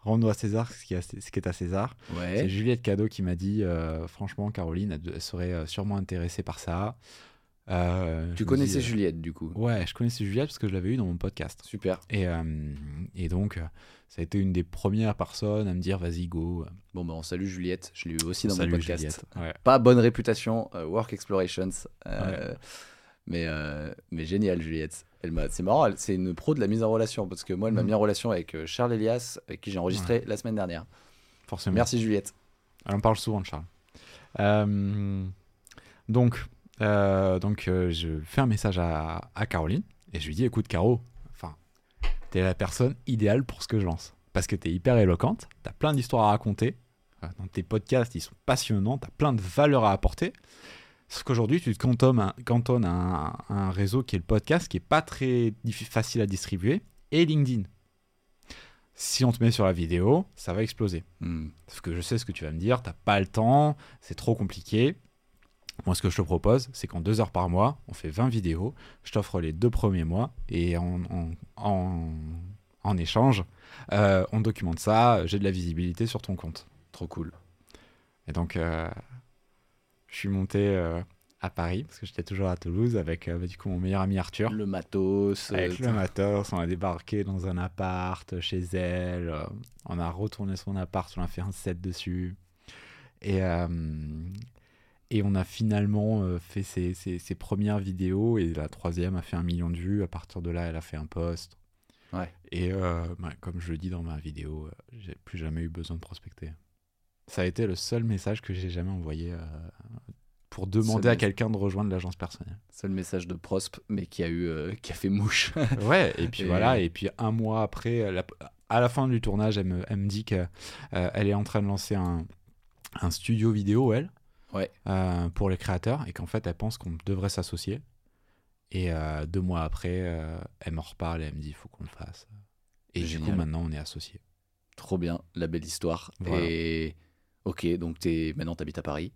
rends-nous à César ce qui, est à- César. C'est. Juliette Cadeau qui m'a dit euh, franchement, Caroline, elle, serait euh, sûrement intéressée par ça. Euh, Tu connaissais dis, Juliette, du coup. Ouais, je connaissais Juliette parce que je l'avais eu dans mon podcast. Super. Et, euh, et donc, ça a été une des premières personnes à me dire vas-y, go. Bon, bah, on salue Juliette. Je l'ai eu aussi dans mon podcast. Juliette. Ouais. Pas bonne réputation, euh, Work Explorations. mais, mais génial, Juliette. Elle m'a- c'est marrant, c'est une pro de la mise en relation. Parce que moi, elle m'a Mhm. mis en relation avec euh, Charles Elias, avec qui j'ai enregistré la semaine dernière. Forcément. Merci, Juliette. Elle en parle souvent de Charles. Euh, donc, euh, donc euh, je fais un message à, à Caroline et je lui dis écoute, Caro, enfin, t'es la personne idéale pour ce que je lance. Parce que t'es hyper éloquente, t'as plein d'histoires à raconter. Dans tes podcasts, ils sont passionnants, t'as plein de valeurs à apporter. Sauf qu'aujourd'hui, tu te cantonnes, à- cantonnes à un, à un réseau qui est le podcast, qui est pas très facile à distribuer, et LinkedIn. Si on te met sur la vidéo, ça va exploser. Hmm. Parce que je sais ce que tu vas me dire, t'as pas le temps, c'est trop compliqué. Moi, ce que je te propose, c'est qu'en deux heures par mois, on fait 20 vidéos. Je t'offre les deux premiers mois et en, en, en, en échange, euh, on documente ça. J'ai de la visibilité sur ton compte. Trop cool. Et donc, euh, je suis monté euh, à Paris parce que j'étais toujours à Toulouse avec euh, bah, du coup mon meilleur ami Arthur. Le matos. Avec euh, le matos, on a débarqué dans un appart chez elle. euh, On a retourné son appart, on a fait un set dessus. Et, et on a finalement fait ses, ses- ses premières vidéos. Et la troisième a fait un million de vues. À partir de là, elle a fait un post. Ouais. Et bah, comme je le dis dans ma vidéo, j'ai plus jamais eu besoin de prospecter. Ça a été le seul message que j'ai jamais envoyé pour demander à quelqu'un de rejoindre l'agence personnelle. C'est le message de Prosp, mais qui a eu, euh, qui a fait mouche. [laughs] Ouais, et puis Et- voilà, et puis un mois après, la- à la fin du tournage, elle me, elle me dit qu'elle est en train de lancer un, un studio vidéo, elle, Ouais. euh, pour les créateurs, et qu'en fait, elle pense qu'on devrait s'associer. Et euh, deux mois après, euh, elle me reparle et elle me dit il faut qu'on le fasse. Et du Génial. coup, maintenant, on est associés. Trop bien, la belle histoire. Voilà. Et ok, donc es, maintenant t'habites à Paris.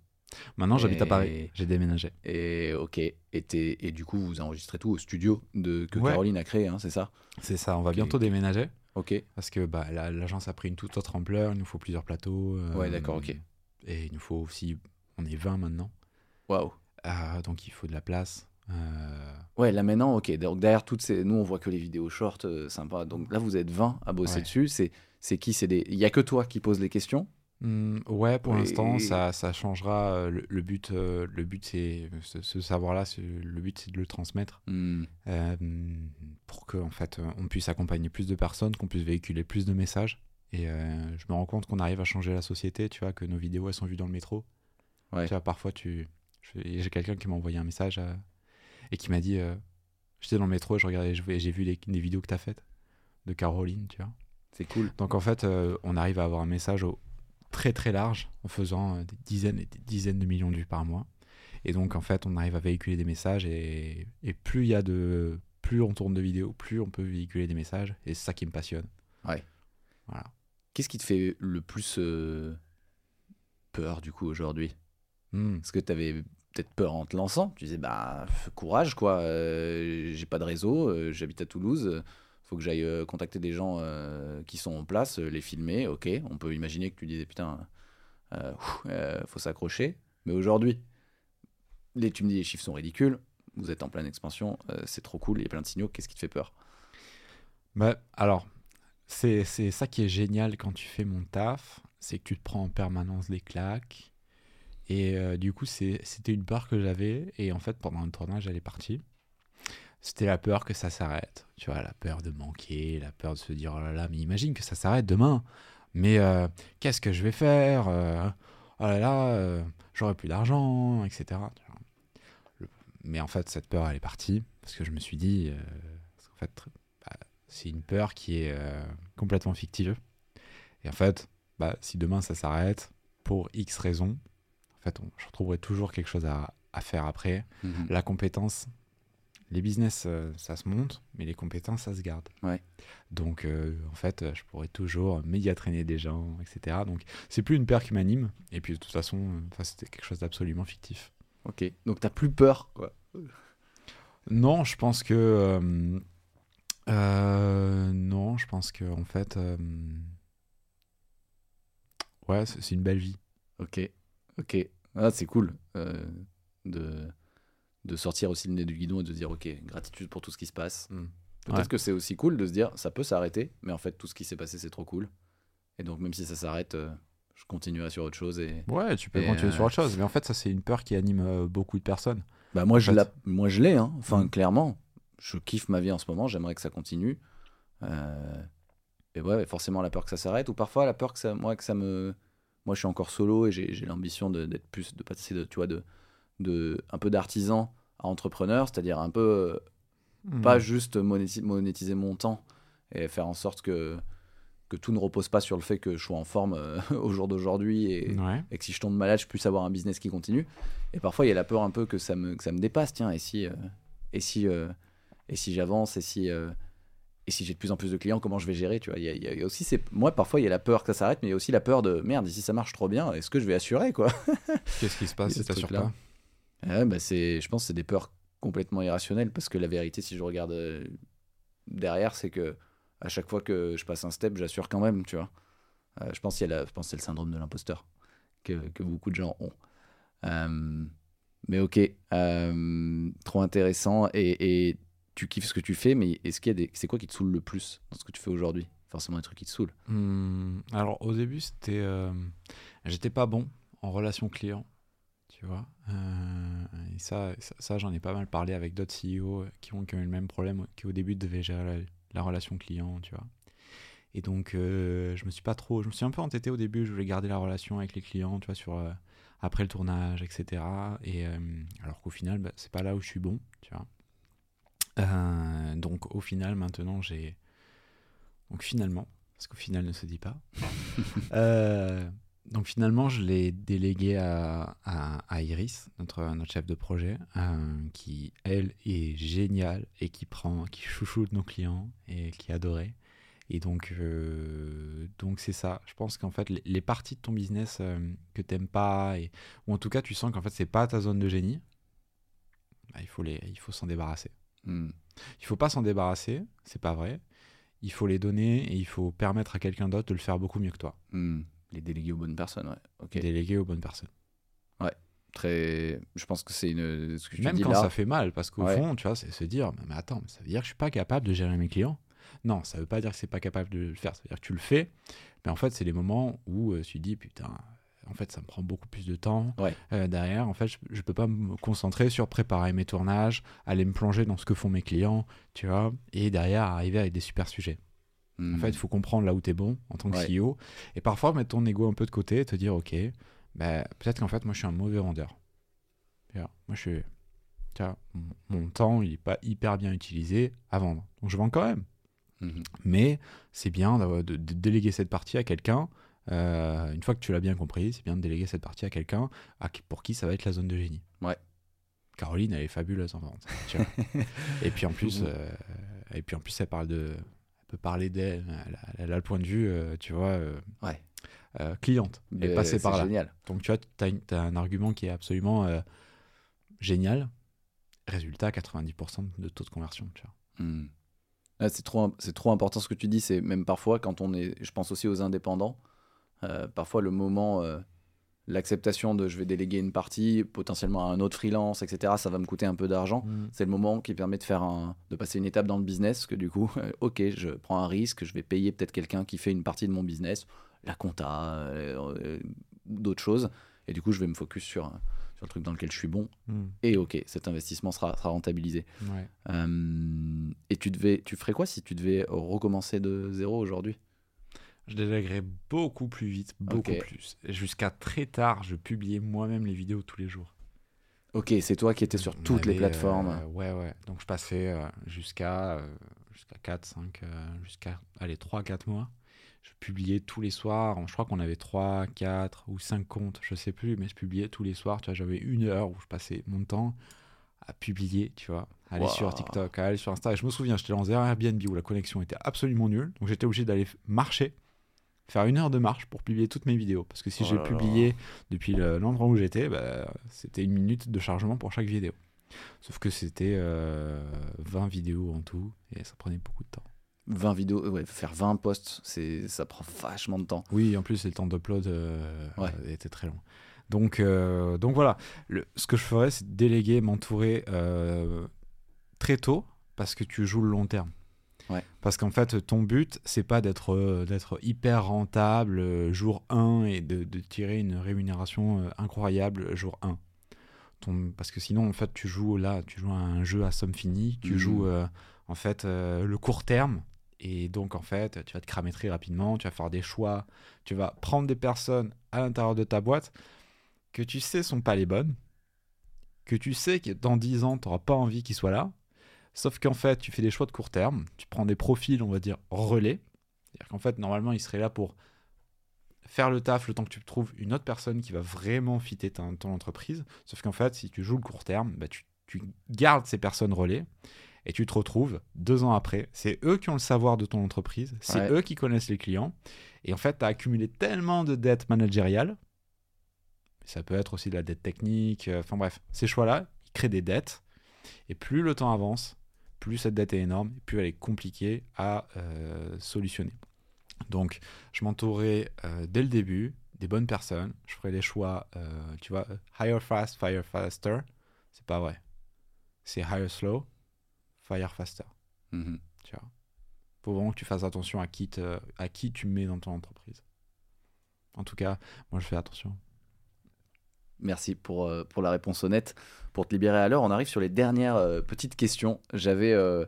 Maintenant, j'habite à Paris, j'ai déménagé. Et ok, et, et du coup vous enregistrez tout au studio de, que Ouais. Caroline a créé, hein, c'est ça? C'est ça, on va bientôt déménager. Ok, Parce que bah, la- l'agence a pris une toute autre ampleur, il nous faut plusieurs plateaux. euh, Ouais, d'accord, ok. Et il nous faut aussi, on est 20 maintenant. waouh. Ah, donc il faut de la place. Euh, Ouais, là maintenant, ok. Donc derrière toutes ces. Nous, on voit que les vidéos short, euh, sympa. Donc là, vous êtes 20 à bosser Ouais. dessus. C'est, c'est qui? C'est des... Il y a que toi qui poses les questions? Hmm, ouais, pour Et- l'instant, ça, ça changera. euh, Le, le but, euh, le but c'est ce, ce savoir-là. Le but, c'est de le transmettre Hmm, euh, pour que en fait, on puisse accompagner plus de personnes, qu'on puisse véhiculer plus de messages. Et euh, je me rends compte qu'on arrive à changer la société. Tu vois que nos vidéos, elles sont vues dans le métro. Ouais. Tu vois, parfois, tu, j'ai quelqu'un qui m'a envoyé un message et qui m'a dit. J'étais dans le métro et je regardais, j'ai vu les, vidéos que tu as faites de Caroline, tu vois. C'est cool. Donc en fait, on arrive à avoir un message au- très très large en faisant euh, des dizaines et des dizaines de millions de vues par mois. Et donc en fait, on arrive à véhiculer des messages et, et plus il y a de plus on tourne de vidéos, plus on peut véhiculer des messages et c'est ça qui me passionne. Ouais. Voilà. Qu'est-ce qui te fait le plus euh, peur du coup aujourd'hui? Hmm. Est-ce que tu avais peut-être peur en te lançant Tu disais, bah, courage quoi, euh, j'ai pas de réseau, euh, j'habite à Toulouse, faut que j'aille euh, contacter des gens euh, qui sont en place, euh, les filmer, ok. On peut imaginer que tu disais, putain, ouf, faut s'accrocher. Mais aujourd'hui, tu me dis, les chiffres sont ridicules, vous êtes en pleine expansion, c'est trop cool, il y a plein de signaux, qu'est-ce qui te fait peur? Bah, alors, c'est ça qui est génial quand tu fais mon taf, c'est que tu te prends en permanence des claques. Et du coup, c'était une peur que j'avais. Et en fait, pendant le tournage, elle est partie. C'était la peur que ça s'arrête. Tu vois, la peur de manquer, la peur de se dire, oh là là, mais imagine que ça s'arrête demain. Mais euh, qu'est-ce que je vais faire Euh, Oh là là, euh, j'aurai plus d'argent, etc. Le- Mais en fait, cette peur, elle est partie. Parce que je me suis dit, qu'en fait, bah, c'est une peur qui est complètement fictive. Et en fait, bah, si demain ça s'arrête, pour X raisons, en fait, on- je retrouverai toujours quelque chose à, à faire après. La compétence, les business, euh, ça se monte, mais les compétences, ça se garde. Ouais. Donc, euh, en fait, euh, je pourrais toujours médiatraîner des gens, etc. Donc, c'est plus une peur qui m'anime. Et puis, de toute façon, c'était quelque chose d'absolument fictif. Ok, donc t'as plus peur quoi. Non, je pense que. euh, euh, non, je pense que, en fait. ouais, c'est une belle vie. Ok, ok. Ah, c'est cool de, de sortir aussi le nez du guidon et de se dire, ok, gratitude pour tout ce qui se passe. Peut-être Ouais. que c'est aussi cool de se dire, ça peut s'arrêter, mais en fait, tout ce qui s'est passé, c'est trop cool. Et donc, même si ça s'arrête, euh, je continuerai sur autre chose. Et... Ouais, tu peux continuer euh, sur autre chose. Mais en fait, ça, c'est une peur qui anime euh, beaucoup de personnes. Bah, moi, je l'ai, moi, je l'ai, hein. enfin, Mm. clairement. Je kiffe ma vie en ce moment, j'aimerais que ça continue. Euh, Et ouais, forcément, la peur que ça s'arrête, ou parfois la peur que ça, moi, que ça me. Moi, je suis encore solo et j'ai j'ai l'ambition d'être plus, de passer de, tu vois, de, de, un peu d'artisan à entrepreneur, c'est-à-dire un peu euh, pas juste monéti- monétiser mon temps et faire en sorte que, que tout ne repose pas sur le fait que je sois en forme euh, [laughs] au jour d'aujourd'hui et, Ouais. et que si je tombe malade, je puisse avoir un business qui continue. Et parfois, il y a la peur un peu que ça me, que ça me dépasse. Tiens, et si, euh, et si, euh, et si j'avance, et si, et si j'ai de plus en plus de clients, comment je vais gérer Tu vois, il y a, il y a aussi, c'est, moi, parfois, il y a la peur que ça s'arrête, mais il y a aussi la peur de merde. Et si ça marche trop bien, est-ce que je vais assurer quoi? Qu'est-ce qui se passe [laughs] si t'assures pas? Ouais, bah c'est, je pense que c'est des peurs complètement irrationnelles parce que la vérité, si je regarde euh, derrière, c'est que à chaque fois que je passe un step, j'assure quand même, tu vois. Euh, je pense qu'il y je pense que c'est le syndrome de l'imposteur que, que beaucoup de gens ont. Euh, mais ok, trop intéressant et, et tu kiffes ce que tu fais, mais est-ce qu'il y c'est quoi qui te saoule le plus dans ce que tu fais aujourd'hui? Forcément des trucs qui te saoulent. Hmm, alors au début, c'était, j'étais pas bon en relation client, tu vois. Euh, et ça, ça, ça, j'en ai pas mal parlé avec d'autres CEO qui ont, qui ont eu le même problème, qui au début devaient gérer la, la relation client, tu vois. Et donc, euh, je me suis pas trop, je me suis un peu entêté au début. Je voulais garder la relation avec les clients, tu vois, sur euh, après le tournage, etc. Et alors qu'au final, bah, c'est pas là où je suis bon, tu vois. Donc au final, maintenant, j'ai donc finalement, parce qu'au final ne se dit pas. [laughs] Euh, donc finalement, je l'ai délégué à, à- à Iris, notre, notre chef de projet, euh, qui elle est géniale et qui prend, qui chouchoute nos clients et qui est adorée. Et donc, euh, donc c'est ça. Je pense qu'en fait, les, les parties de ton business euh, que t'aimes pas, et, ou en tout cas, tu sens qu'en fait, c'est pas ta zone de génie, bah, il faut les, il faut s'en débarrasser. Hmm. Il faut pas s'en débarrasser, c'est pas vrai. Il faut les donner et il faut permettre à quelqu'un d'autre de le faire beaucoup mieux que toi. Hmm. Les déléguer aux bonnes personnes, ouais. Ok. Déléguer aux bonnes personnes. Très, je pense que c'est une, ce que tu Même dis quand là. ça fait mal, parce qu'au Ouais. fond, tu vois, c'est se dire, mais attends, mais ça veut dire que je suis pas capable de gérer mes clients? Non, ça veut pas dire que c'est pas capable de le faire. Ça veut dire que tu le fais, mais en fait, c'est les moments où euh, tu dis, putain, en fait, ça me prend beaucoup plus de temps. Ouais. Euh, derrière, en fait, je, je peux pas me concentrer sur préparer mes tournages, aller me plonger dans ce que font mes clients, tu vois, et derrière arriver avec des super sujets. Hmm. En fait, il faut comprendre là où tu es bon en tant que Ouais. CEO. Et parfois, mettre ton ego un peu de côté et te dire, OK, bah, peut-être qu'en fait, moi, je suis un mauvais vendeur. Moi, je suis, mon, temps, il n'est pas hyper bien utilisé à vendre. Donc je vends quand même. Mhm. Mais c'est bien d'avoir- de, de déléguer cette partie à quelqu'un. Euh, une fois que tu l'as bien compris, c'est bien de déléguer cette partie à quelqu'un pour qui ça va être la zone de génie. Ouais. Caroline, elle est fabuleuse en vente. [laughs] et puis en plus, euh, et puis en plus, elle parle de, peut parler d'elle. Elle, a- elle a le point de vue, euh, tu vois, euh, Ouais. euh, cliente. Elle est Mais passée c'est par là. génial. Donc tu vois, tu as, un argument qui est absolument euh, génial. Résultat, 90% de taux de conversion. Hmm. Ah, c'est trop, trop important ce que tu dis. C'est même parfois quand on est, je pense aussi aux indépendants. euh, parfois le moment, euh, l'acceptation de je vais déléguer une partie potentiellement à un autre freelance, etc. Ça va me coûter un peu d'argent. C'est le moment qui permet de faire un, de passer une étape dans le business. Que du coup, [laughs] ok, je prends un risque, je vais payer peut-être quelqu'un qui fait une partie de mon business, la compta, euh, euh, d'autres choses. Et du coup, je vais me focus sur, sur le truc dans lequel je suis bon. Mm. Et ok, cet investissement sera, sera rentabilisé. Ouais. Euh, et tu devais, tu ferais quoi si tu devais recommencer de zéro aujourd'hui? Je déléguerais beaucoup plus vite, beaucoup plus. Jusqu'à très tard, je publiais moi-même les vidéos tous les jours. Ok, c'est toi qui étais sur On toutes les avait, plateformes. euh, ouais, ouais. Donc je passais euh, jusqu'à euh, jusqu'à 4, 5, euh, jusqu'à allez, 3, 4 mois. Je publiais tous les soirs. Je crois qu'on avait 3, 4 ou 5 comptes, je sais plus, mais je publiais tous les soirs. Tu vois, j'avais une heure où je passais mon temps à publier, tu vois, à aller Wow. sur TikTok, à aller sur Insta. Et je me souviens, j'étais dans un Airbnb où la connexion était absolument nulle. Donc j'étais obligé d'aller marcher, faire une heure de marche pour publier toutes mes vidéos. Parce que si Oh j'ai publié depuis le- l'endroit où j'étais, bah, c'était une minute de chargement pour chaque vidéo. Sauf que c'était euh, 20 vidéos en tout et ça prenait beaucoup de temps. 20 vidéos, ouais, faire 20 posts, ça prend vachement de temps. Oui, en plus, le temps d'upload euh, Ouais. euh, était très long. Donc, euh, donc voilà, Le- ce que je ferais, c'est déléguer, m'entourer euh, très tôt parce que tu joues le long terme. Ouais. Parce qu'en fait, ton but, c'est pas d'être euh, d'être hyper rentable euh, jour 1 et de, de tirer une rémunération euh, incroyable jour 1. Ton- parce que sinon, en fait, tu joues là, tu joues à un jeu à somme finie, tu Mhm. joues euh, en fait euh, le court terme. Et donc, en fait, tu vas te cramer très rapidement, tu vas faire des choix, tu vas prendre des personnes à l'intérieur de ta boîte que tu sais sont pas les bonnes, que tu sais que dans 10 ans, tu n'auras pas envie qu'ils soient là. Sauf qu'en fait, tu fais des choix de court terme, tu prends des profils, on va dire, relais. C'est-à-dire qu'en fait, normalement, ils seraient là pour faire le taf le temps que tu trouves une autre personne qui va vraiment fitter ta- ton entreprise. Sauf qu'en fait, si tu joues le court terme, bah, tu, tu gardes ces personnes relais et tu te retrouves deux ans après. C'est eux qui ont le savoir de ton entreprise, c'est Ouais. eux qui connaissent les clients. Et en fait, tu as accumulé tellement de dettes managériales. Ça peut être aussi de la dette technique. euh, Enfin bref, ces choix-là, ils créent des dettes. Et plus le temps avance, plus cette dette est énorme, plus elle est compliquée à euh, solutionner. Donc, je m'entourerai euh, dès le début des bonnes personnes. Je ferai des choix, euh, tu vois, hire fast, fire faster. C'est pas vrai. C'est hire slow, fire faster. Mhm. Tu vois. Faut vraiment que tu fasses attention à qui, te- à qui tu mets dans ton entreprise. En tout cas, moi je fais attention. Merci pour, euh, pour la réponse honnête. Pour te libérer à l'heure, on arrive sur les dernières euh, petites questions. J'avais euh,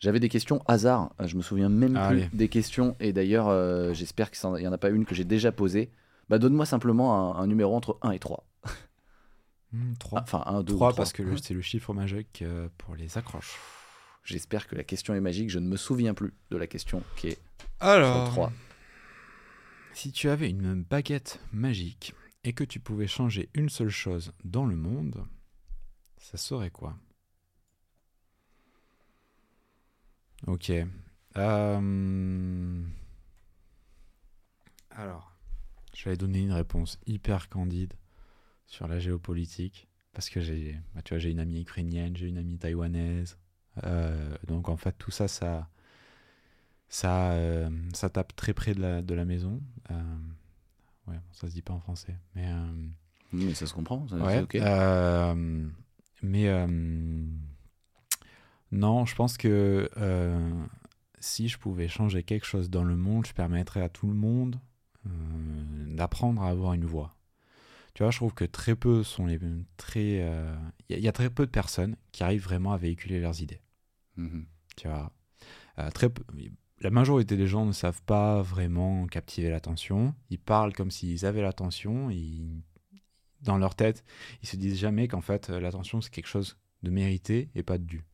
j'avais des questions hasard. Je me souviens même plus Allez. des questions. Et d'ailleurs, j'espère qu'il n'y en a pas une que j'ai déjà posée. Bah, Donne-moi simplement un, un numéro entre 1 et 3. 3. Enfin, 1, 2 3 ou 3. parce que c'est le chiffre magique pour les accroches. J'espère que la question est magique. Je ne me souviens plus de la question qui est Alors, 3. si tu avais une baguette magique et que tu pouvais changer une seule chose dans le monde, ça serait quoi? Ok. Euh, Alors, je vais donner une réponse hyper candide sur la géopolitique parce que j'ai, bah, j'ai une amie ukrainienne, j'ai une amie taïwanaise, Euh, donc en fait tout ça, ça, euh, tape très près de la, de la maison. Ouais, ça se dit pas en français, mais euh, Mais ça se comprend. ça- ouais. ok. euh, mais euh, non, je pense que si je pouvais changer quelque chose dans le monde, je permettrais à tout le monde d'apprendre à avoir une voix. Tu vois, je trouve que très peu sont les très. euh, Il y, a- il y a très peu de personnes qui arrivent vraiment à véhiculer leurs idées. Mhm. Tu vois, Euh, très peu- la majorité des gens ne savent pas vraiment captiver l'attention. Ils parlent comme s'ils avaient l'attention. Dans leur tête, ils se disent jamais qu'en fait, euh, l'attention, c'est quelque chose de mérité et pas de dû.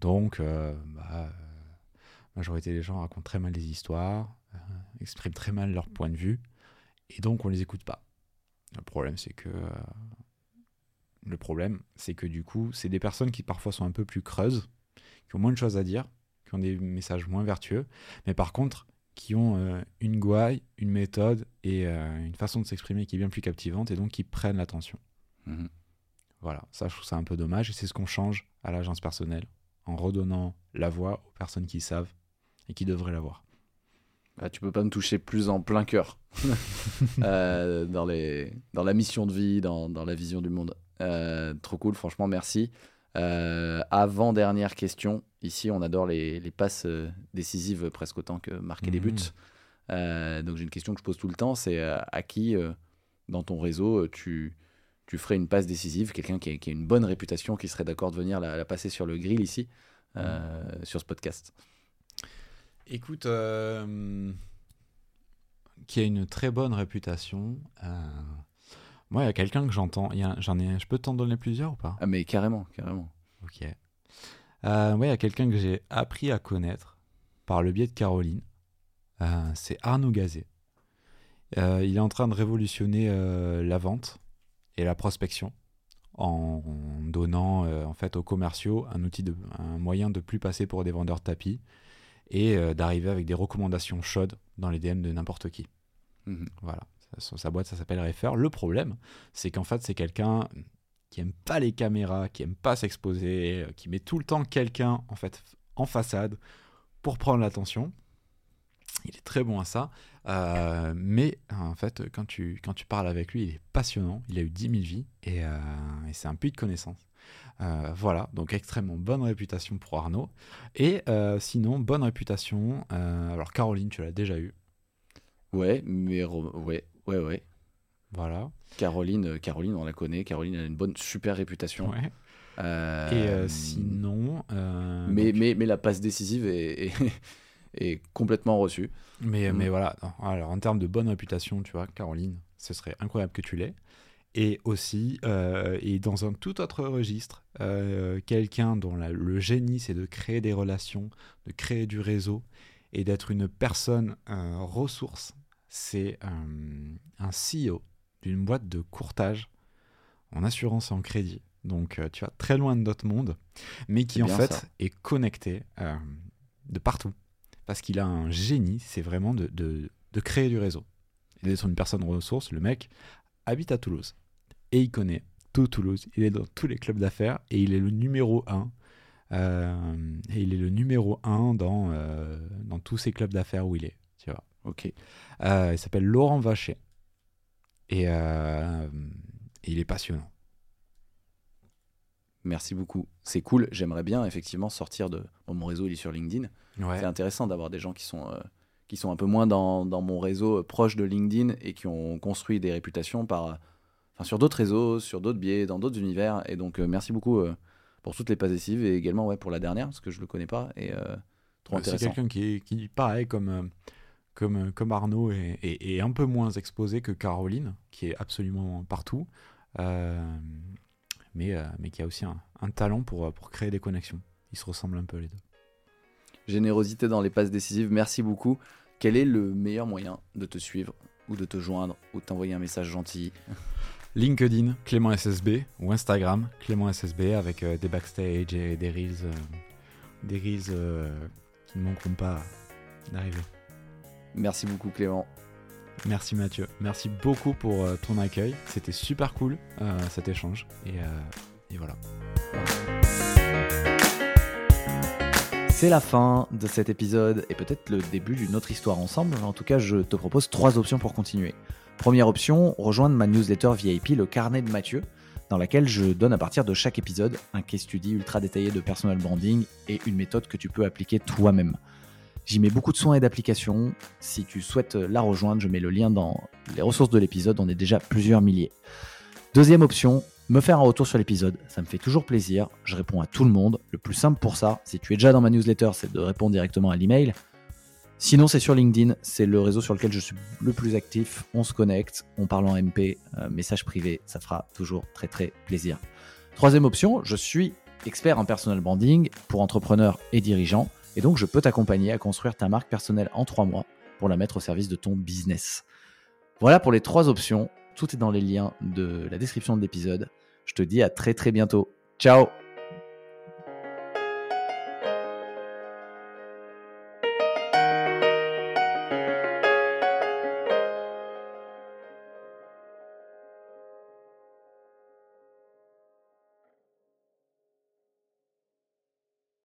Donc, euh, bah, euh, majorité des gens racontent très mal des histoires, expriment très mal leur point de vue, et donc on les écoute pas. Le problème, c'est que le problème, c'est que du coup, c'est des personnes qui parfois sont un peu plus creuses, qui ont moins de choses à dire, qui ont des messages moins vertueux, mais par contre, qui ont euh, une gouaille, une méthode et euh, une façon de s'exprimer qui est bien plus captivante, et donc qui prennent l'attention. Mhm. Voilà, ça je trouve ça un peu dommage, et c'est ce qu'on change à l'agence personnelle, en redonnant la voix aux personnes qui savent et qui devraient l'avoir. Bah, tu peux pas me toucher plus en plein cœur [laughs] Euh, dans, les, dans la mission de vie, dans, dans la vision du monde. Trop cool, franchement, merci. Euh, Avant-dernière question. Ici, on adore les, les passes euh, décisives presque autant que marquer des Mhm. buts. Euh, donc, j'ai une question que je pose tout le temps c'est à qui, dans ton réseau, tu, tu ferais une passe décisive? Quelqu'un qui, a- qui a une bonne réputation, qui serait d'accord de venir la, la passer sur le grill ici, euh, sur ce podcast? Écoute, qui a une très bonne réputation. Moi, il y a quelqu'un que j'entends. J'en ai, je peux t'en donner plusieurs ou pas? Ah, mais carrément, carrément. Ok. Euh, ouais, il y a quelqu'un que j'ai appris à connaître par le biais de Caroline. Euh, c'est Arnaud Gazet. Euh, il est en train de révolutionner euh, la vente et la prospection en donnant en fait aux commerciaux un outil de, un moyen de plus passer pour des vendeurs de tapis et d'arriver avec des recommandations chaudes dans les DM de n'importe qui. Mhm. Voilà, sa, boîte ça s'appelle Refer. Le problème, c'est qu'en fait c'est quelqu'un qui aime pas les caméras, qui aime pas s'exposer, euh, qui met tout le temps quelqu'un en fait en façade pour prendre l'attention. Il est très bon à ça, Euh, mais en fait quand tu, quand tu parles avec lui, il est passionnant, il a eu 10 000 vies et, c'est un puits de connaissances. Euh, voilà, donc extrêmement bonne réputation pour Arnaud. Et sinon, bonne réputation, alors Caroline, tu l'as déjà eu, Ouais, mais ouais, ouais, ouais. voilà. Caroline, euh, Caroline, on la connaît. Caroline a une bonne, super réputation. Ouais. Euh, Et euh, sinon... euh, mais, donc- mais, mais la passe décisive est, [laughs] est, est complètement reçue. Mais, Mm. mais voilà, non, alors en termes de bonne réputation, tu vois, Caroline, ce serait incroyable que tu l'aies. Et aussi, et dans un tout autre registre, quelqu'un dont la- le génie, c'est de créer des relations, de créer du réseau et d'être une personne ressource, c'est euh, un CEO d'une boîte de courtage en assurance et en crédit. Donc, euh, tu vois, très loin de notre monde, mais qui en fait ça. est connecté euh, de partout parce qu'il a un génie, c'est vraiment de, de- de créer du réseau. Et d'être une personne ressource, le mec habite à Toulouse. Et il connaît tout Toulouse. Il est dans tous les clubs d'affaires et il est le numéro 1. et il est le numéro 1 dans, euh, dans tous ces clubs d'affaires où il est. Ok. Euh, il s'appelle Laurent Vacher. Et, euh, et il est passionnant. Merci beaucoup. C'est cool. J'aimerais bien effectivement sortir de. Bon, mon réseau, il est sur LinkedIn. Ouais. C'est intéressant d'avoir des gens qui sont, euh, qui sont un peu moins dans, dans mon réseau proche de LinkedIn et qui ont construit des réputations par, enfin, sur d'autres réseaux, sur d'autres biais, dans d'autres univers. Et donc, merci beaucoup pour toutes les passes décisives et également ouais, pour la dernière, parce que je le connais pas. Et trop Euh, C'est intéressant. quelqu'un qui, qui, pareil, comme, comme, euh, comme Arnaud, est, est- est un peu moins exposé que Caroline, qui est absolument partout, euh, mais, euh, mais qui a aussi un, un talent pour, pour créer des connexions. Ils se ressemblent un peu les deux. Générosité dans les passes décisives, merci beaucoup. Quel est le meilleur moyen de te suivre ou de te joindre ou de t'envoyer un message gentil? [laughs] LinkedIn, Clément SSB, ou Instagram, Clément SSB, avec euh, des backstage et des reels, des reels qui ne manqueront pas d'arriver. Merci beaucoup Clément. Merci Mathieu, merci beaucoup pour euh, ton accueil. C'était super cool euh, cet échange. Et, euh, et voilà. C'est la fin de cet épisode et peut-être le début d'une autre histoire ensemble. En tout cas, je te propose trois options pour continuer. Première option, rejoindre ma newsletter VIP, le carnet de Mathieu, dans laquelle je donne à partir de chaque épisode un case study ultra détaillé de personal branding et une méthode que tu peux appliquer toi-même. J'y mets beaucoup de soins et d'applications. Si tu souhaites la rejoindre, je mets le lien dans les ressources de l'épisode. On est déjà plusieurs milliers. Deuxième option, me faire un retour sur l'épisode. Ça me fait toujours plaisir. Je réponds à tout le monde. Le plus simple pour ça, si tu es déjà dans ma newsletter, c'est de répondre directement à l'email. Sinon, c'est sur LinkedIn. C'est le réseau sur lequel je suis le plus actif. On se connecte, on parle en MP, euh, message privé. Ça fera toujours très très plaisir. Troisième option, je suis expert en personal branding pour entrepreneurs et dirigeants, et donc je peux t'accompagner à construire ta marque personnelle en trois mois pour la mettre au service de ton business. Voilà pour les trois options. Tout est dans les liens de la description de l'épisode. Je te dis à très très bientôt. Ciao